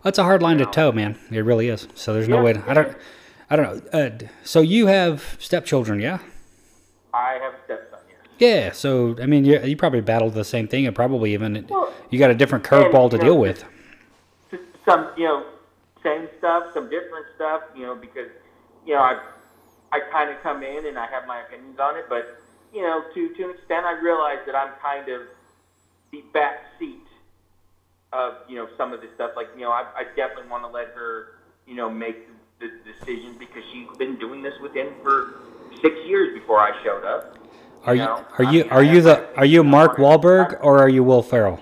That's a hard line to toe, man. It really is. So there's no way. To, I don't. I don't know. Uh, so you have stepchildren, yeah? I have a stepson. Yeah. So I mean, you, you probably battled the same thing, and probably even Well, you got a different curveball to deal with. Some you know same stuff, some different stuff, you know, because you know I I kind of come in and I have my opinions on it, but you know to to an extent I realize that I'm kind of the back seat of you know some of this stuff. Like you know I, I definitely want to let her you know make the decision because she's been doing this with him for six years before I showed up. Are you know, are you I are you the are you Mark. Wahlberg or are you Will Ferrell?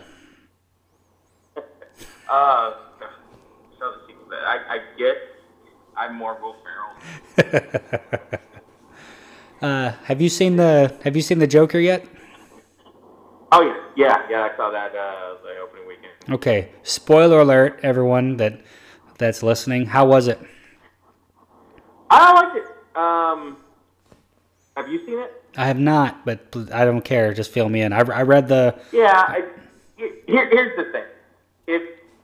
Uh, so the sequel. I I guess I'm more Will Ferrell. Uh, have you seen the Have you seen the Joker yet? Oh yeah, yeah, yeah. I saw that uh, the opening weekend. Okay. Spoiler alert, everyone that that's listening. How was it? I liked it. Um, have you seen it? I have not, but I don't care. Just fill me in. I, I read the. Yeah. I, here, here's the thing. If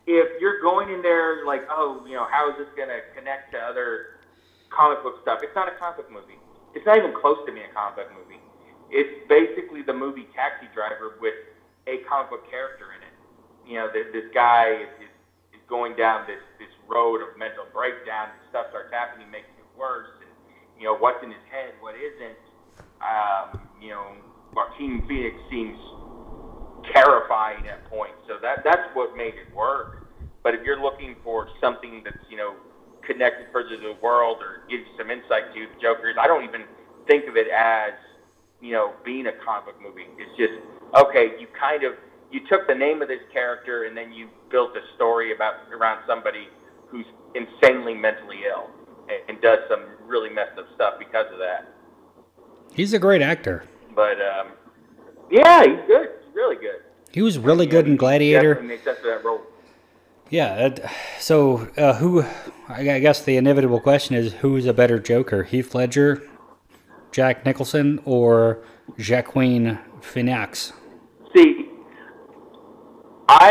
if you're going in there like, oh, you know, how is this gonna connect to other comic book stuff? It's not a comic book movie. It's not even close to being a comic book movie. It's basically the movie Taxi Driver with a comic book character in it. You know, this, this guy is, is, is going down this, this road of mental breakdown. And stuff starts happening, makes it worse. And, you know, what's in his head, what isn't. Um, you know, Joaquin Phoenix seems terrifying at points. So that that's what made it work. But if you're looking for something that's you know connected further to the world or gives you some insight to the Joker's, I don't even think of it as you know being a comic book movie. It's just okay. You kind of you took the name of this character and then you built a story about around somebody who's insanely mentally ill and, and does some really messed up stuff because of that. He's a great actor. But um, yeah, he's good. Really good. He was really good know, in Gladiator. Makes sense for that role. Yeah. So uh, who? I I guess the inevitable question is who's a better Joker, Heath Ledger, Jack Nicholson, or Joaquin Phoenix? See, I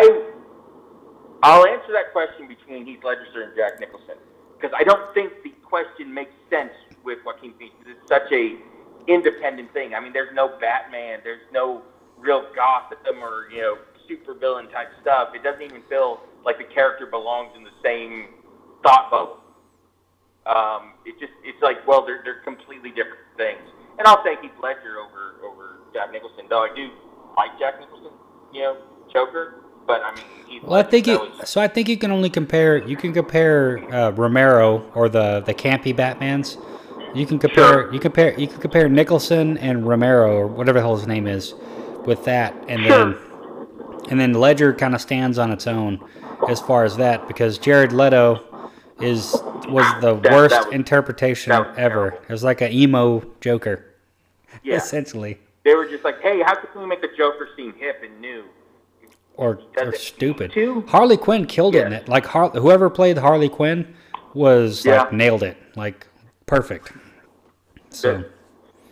I'll answer that question between Heath Ledger and Jack Nicholson because I don't think the question makes sense with Joaquin Phoenix. It's such a independent thing. I mean, there's no Batman, there's no real Gotham or you know super villain type stuff. It doesn't even feel like the character belongs in the same thought bubble. Um, it just it's like well they're they're completely different things. And I'll take Heath Ledger over over Jack Nicholson, though I do like Jack Nicholson, you know, Joker. But I mean, Heath Well, I think you. was- So I think you can only compare. You can compare uh, Romero or the the campy Batman's. You can compare. Sure. You compare. You can compare Nicholson and Romero or whatever the hell his name is, with that, and Sure. then and then Ledger kind of stands on its own as far as that because Jared Leto is was the That- worst that was- interpretation was ever. terrible. It was like an emo Joker, yeah, essentially, they were just like, hey, how can we make the Joker seem hip and new? or or stupid. Harley Quinn killed it in it. Like Har- whoever played Harley Quinn was like nailed it, like perfect. So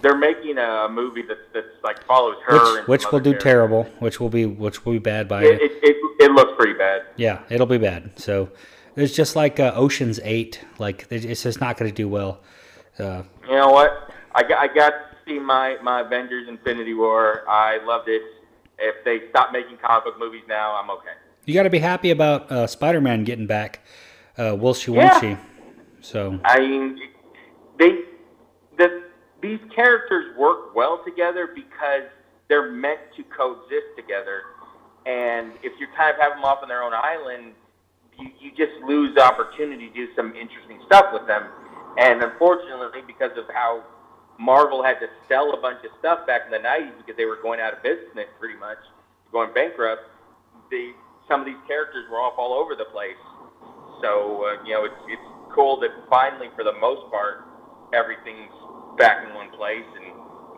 They're, making a movie that's that's like follows her, which and which will do characters. terrible, which will be which will be bad by It, it, it, it looks pretty bad. yeah, it'll be bad. So it's just like uh, Ocean's Eight, like it's just not going to do well. Uh, You know what? I got, I got to see my, my Avengers Infinity War. I loved it. If they stop making comic book movies now, I'm okay. you got to be happy about uh, Spider-Man getting back, uh, Wilshy Yeah. she? So I mean, they the these characters work well together because they're meant to coexist together. And if you kind of have them off on their own island, you, you just lose the opportunity to do some interesting stuff with them. And unfortunately, because of how Marvel had to sell a bunch of stuff back in the '90s because they were going out of business, pretty much going bankrupt, they some of these characters were off all over the place. So uh, you know, it's it's cool that finally, for the most part, everything's back in one place. And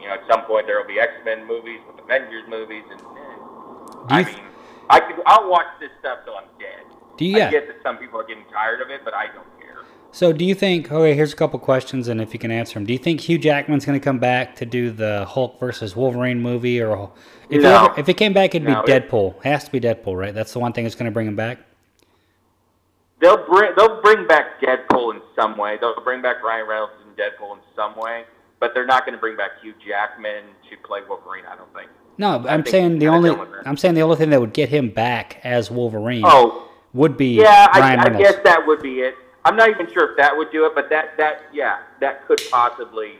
you know, at some point there will be X Men movies with Avengers movies, and eh, Do I mean, I could I'll watch this stuff till I'm dead. do you, I get that some people are getting tired of it, but I don't care. So, do you think? Okay, here's a couple questions, and if you can answer them, do you think Hugh Jackman's going to come back to do the Hulk versus Wolverine movie, or if No. he ever, if came back, it'd No, be it- Deadpool? It has to be Deadpool, right? That's the one thing that's going to bring him back. They'll bring they'll bring back Deadpool in some way. They'll bring back Ryan Reynolds Deadpool in some way, but they're not going to bring back Hugh Jackman to play Wolverine. I don't think. No, I'm think saying the only done with that. I'm saying the only thing that would get him back as Wolverine Oh, would be yeah, I, I guess that would be it. I'm not even sure if that would do it, but that that yeah, that could possibly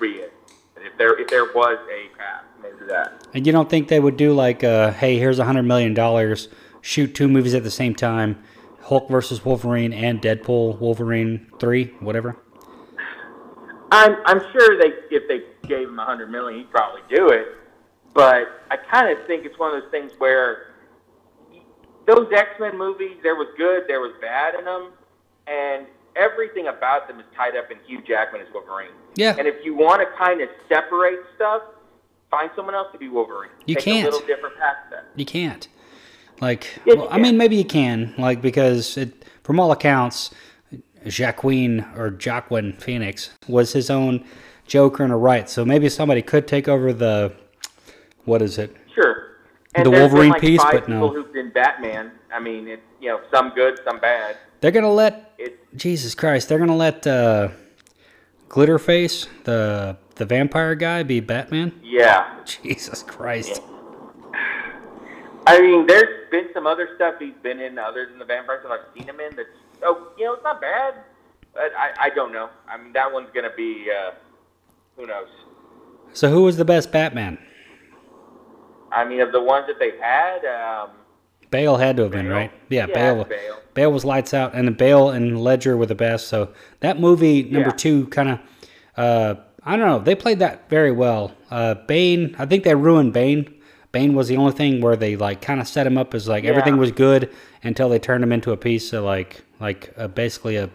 be it. If there if there was a path, maybe that. And you don't think they would do like, uh, hey, here's a hundred million dollars, shoot two movies at the same time, Hulk versus Wolverine and Deadpool Wolverine three, whatever. I'm I'm sure they if they gave him a hundred million, he'd probably do it. But I kind of think it's one of those things where those X Men movies, there was good, there was bad in them, and everything about them is tied up in Hugh Jackman as Wolverine. Yeah. And if you want to kind of separate stuff, find someone else to be Wolverine. You Take can't. a little different path then. You can't. Like, Yes, well, you I mean, maybe you can, like, because it, from all accounts, Jacqueline or Joaquin Phoenix was his own Joker in a right. So maybe somebody could take over the, what is it? Sure. And The Wolverine like piece, but no. people who've been Batman. I mean, it, you know, some good, some bad. They're gonna let It, Jesus Christ. They're gonna let uh, Glitterface, the the vampire guy, be Batman. yeah. Jesus Christ. Yeah. I mean, there's been some other stuff he's been in other than the vampires that I've seen him in. That's oh, you know, it's not bad, but I, I don't know. I mean, that one's gonna be uh, who knows. So who was the best Batman? I mean, of the ones that they've had, um, Bale had to have been right. Yeah, Yeah, Bale. Bale. Bale was lights out, and then Bale and Ledger were the best. So that movie number Yeah. two kind of, uh, I don't know. They played that very well. Uh, Bane, I think they ruined Bane. Bane was the only thing where they like kind of set him up as like everything was good until they turned him into a piece of like like uh, basically a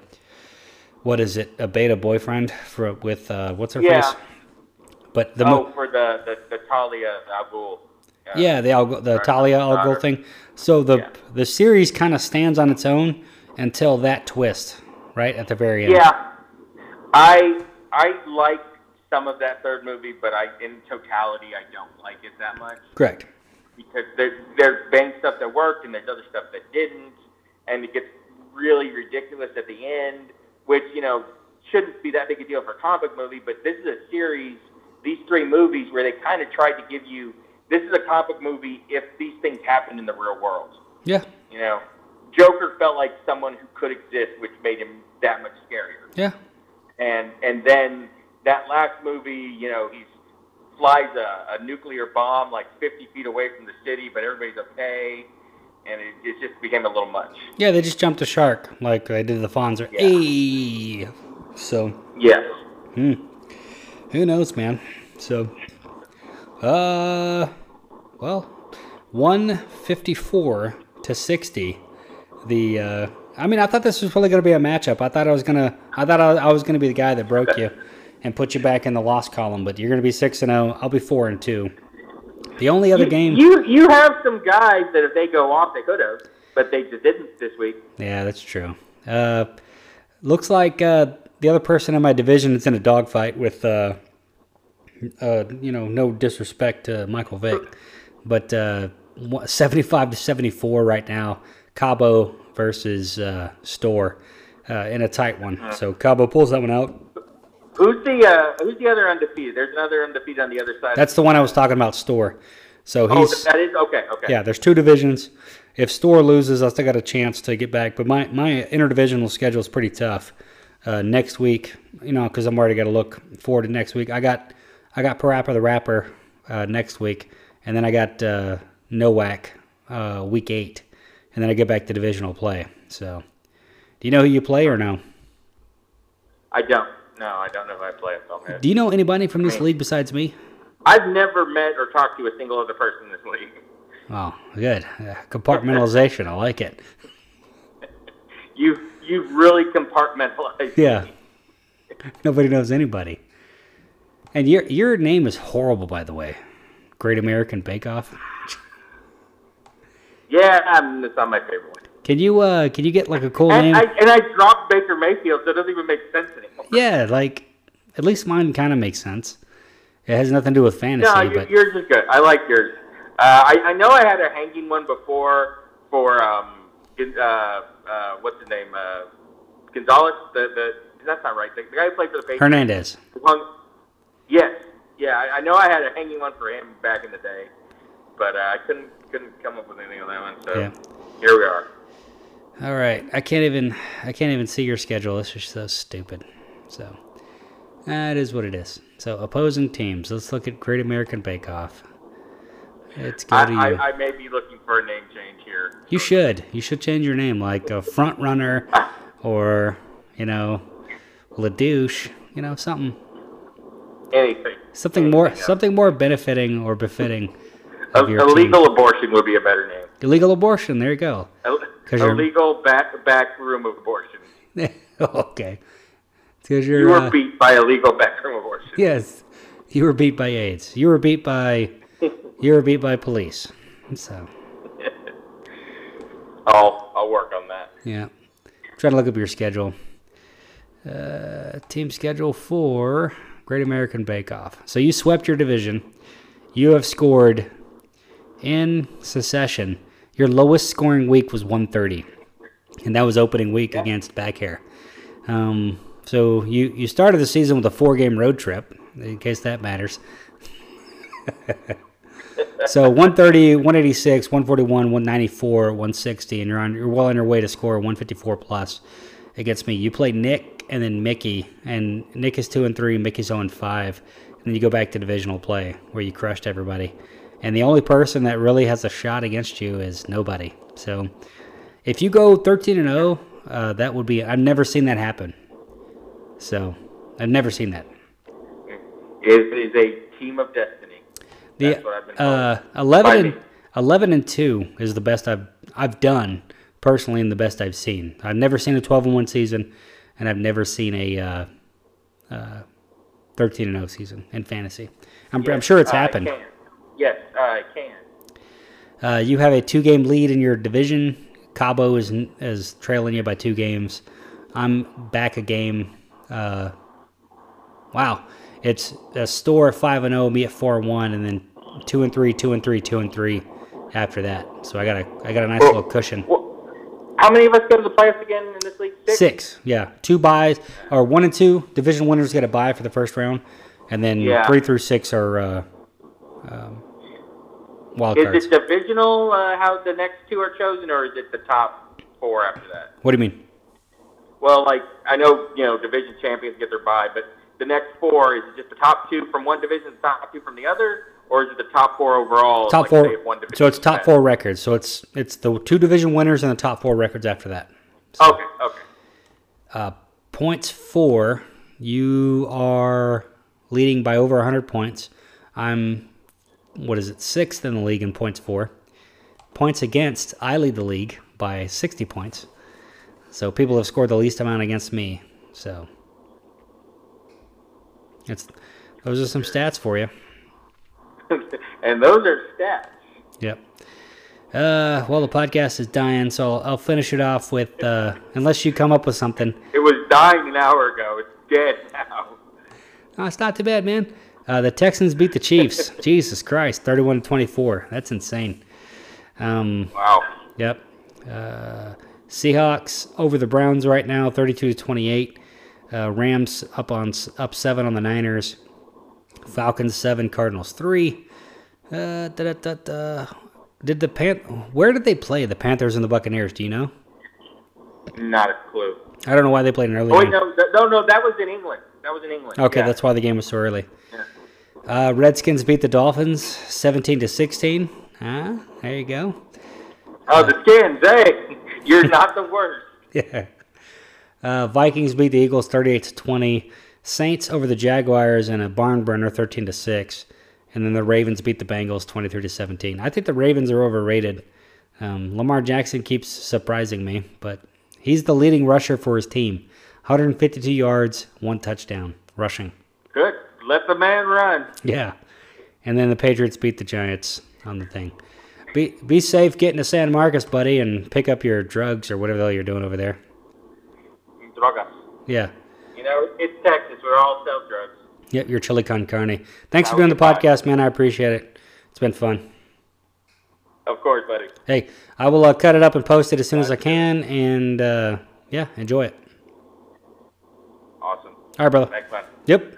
what is it a beta boyfriend for with uh, what's her Yeah. face. But the oh, mo- for the the, the Talia Al Ghul. Uh, yeah, the Al, the Right, Talia Al Ghul thing. So the Yeah. the series kind of stands on its own until that twist, right at the very end. Yeah, I I like some of that third movie, but I in totality I don't like it that much. Correct. because there, there's been stuff that worked and there's other stuff that didn't, and it gets really ridiculous at the end, which you know shouldn't be that big a deal for a comic movie. But this is a series, these three movies, where they kind of tried to give you this is a comic movie if these things happen in the real world. Yeah. You know, Joker felt like someone who could exist, which made him that much scarier. Yeah. And and then that last movie, you know, he flies a, a nuclear bomb like 50 feet away from the city, but everybody's okay, and it, it just became a little much. Yeah, they just jumped a shark like they did the Fonzer. Yeah. Hey. So, Yes. hmm. Who knows, man? So, uh, well, 154 to 60. The, uh, I mean, I thought this was probably going to be a matchup. I thought I was going to, I thought I, I was going to be the guy that broke you and put you back in the loss column, but you're going to be 6 and 0. I'll be 4 and 2. The only other You, game. you you have some guys that if they go off, they could have, but they just didn't this week. Yeah, that's true. Uh, looks like uh, the other person in my division is in a dogfight with, uh, uh, you know, no disrespect to Michael Vick, but uh, 75 to 74 right now. Cabo versus uh, Store uh, in a tight one. So Cabo pulls that one out. Who's the uh, who's the other undefeated? There's another undefeated on the other side. That's the one I was talking about, Store. So oh, he's that is okay. Okay. yeah. There's two divisions. If Store loses, I still got a chance to get back. But my my interdivisional schedule is pretty tough. Uh, next week, you know, because I'm already got to look forward to next week. I got I got Parappa the Rapper uh, next week, and then I got uh, Nowak uh, week eight, and then I get back to divisional play. So, do you know who you play or no? I don't. No, I don't know if I play at the Do you know anybody from this league besides me? I've never met or talked to a single other person in this league. Oh, good. Uh, compartmentalization. I like it. You've you've really compartmentalized. Yeah. Nobody knows anybody. And your your name is horrible, by the way. Great American Bake Off. Yeah, um, it's not my favorite one. Can you uh can you get like a cool And name? I, and I dropped Baker Mayfield, so it doesn't even make sense anymore. yeah, like at least mine kind of makes sense. It has nothing to do with fantasy, No, but yours is good. I like yours. Uh, I, I know I had a hanging one before for um, uh, uh, what's his name? Uh, Gonzalez. The the that's not right. The, the guy who played for the Patriots. Hernandez. Yes. Yeah, I, I know I had a hanging one for him back in the day, but uh, I couldn't couldn't come up with anything on that one. So Yeah. here we are. All right, I can't even I can't even see your schedule. It's just so stupid. So that is what it is. So opposing teams. Let's look at Great American Bake Off. Let's go I, to you. I, I may be looking for a name change here. you should. You should change your name like a front runner or, you know, LaDouche, you know, something Anything. something more else. something more benefiting or befitting A, of your a legal abortion would be a better name. Illegal abortion. There you go. A, you're- illegal back back room of abortion. okay. Because You were uh, beat by illegal backroom abortion. Yes, you were beat by AIDS. You were beat by you were beat by police. So I'll I'll work on that. yeah, try to look up your schedule. Uh, team schedule for Great American Bake Off. So you swept your division. You have scored in secession. Your lowest scoring week was 130, and that was opening week against Back Hair. Um, so you you started the season with a four game road trip, in case that matters. so 130, 186, 141, 194, 160, and you're on you're well on your way to score 154 plus against me. You play Nick and then Mickey, and Nick is two and three, Mickey's 0 and five, and then you go back to divisional play where you crushed everybody. And the only person that really has a shot against you is nobody. So if you go 13 and 0, uh, that would be I've never seen that happen. So I've never seen that. It is a team of destiny. The That's what I've been uh, 11 and 11 and 2 is the best I've I've done personally and the best I've seen. I've never seen a 12 and 1 season and I've never seen a uh, uh, 13 and 0 season in fantasy. I'm, I'm sure it's I happened. Yes, I can. Uh, you have a two game lead in your division. Cabo is is trailing you by two games. I'm back a game. Uh, wow, it's a store five and zero, me at four and one, and then two and three, two and three, two and three after that. So I got a I got a nice little cushion. Well, how many of us go to the playoffs again in this league? Six. Six, yeah, two buys or one and two division winners get a buy for the first round, and then Yeah. three through six are uh, um, wild Is cards. it divisional uh, how the next two are chosen, or is it the top four after that? What do you mean? Well, like I know you know division champions get their bye, but the next four is it just the top two from one division, the top two from the other, or is it the top four overall? top like, four. say, one division So it's top four records. So it's it's the two division winners and the top four records after that. Okay, okay. Uh, points four. You are leading by over 100 points. I'm what is it sixth in the league in points for. Points against, I lead the league by 60 points. So people have scored the least amount against me. So it's those are some stats for you. and those are stats. Yep. Uh, well, the podcast is dying, so I'll, I'll finish it off with uh, unless you come up with something. It was dying an hour ago. It's dead now. Oh, it's not too bad, man. Uh, the Texans beat the Chiefs. Jesus Christ, thirty-one to twenty-four. That's insane. Um, Wow. yep. Uh, Seahawks over the Browns right now, thirty-two to twenty-eight. Uh, Rams up on up seven on the Niners. Falcons seven, Cardinals three. Uh, da, da, da, da. Did the Pan? Where did they play? The Panthers and the Buccaneers. Do you know? Not a clue. I don't know why they played an early. Oh wait, no, no, no. That was in England. That was in England. Okay, Yeah. that's why the game was so early. Yeah. Uh, Redskins beat the Dolphins, seventeen to sixteen. Ah, there you go. Oh, the skins. Hey, you're not the worst. Yeah. Uh, Vikings beat the Eagles thirty-eight to twenty. Saints over the Jaguars in a barn burner, thirteen to six. And then the Ravens beat the Bengals twenty-three to seventeen. I think the Ravens are overrated. Um, Lamar Jackson keeps surprising me, but he's the leading rusher for his team. 152 yards, one touchdown rushing. Good. Let the man run. Yeah. And then the Patriots beat the Giants on the thing. Be be safe getting to San Marcos, buddy, and pick up your drugs or whatever the hell you're doing over there. Drogas. Yeah. You know, it's Texas. We're all sell drugs. Yep, your chili con carne. Thanks for doing the podcast, man. I appreciate it. It's been fun. Of course, buddy. Hey, I will uh, cut it up and post it as soon as I can, and uh, yeah, enjoy it. Awesome. All right, brother. Thanks, man. Yep.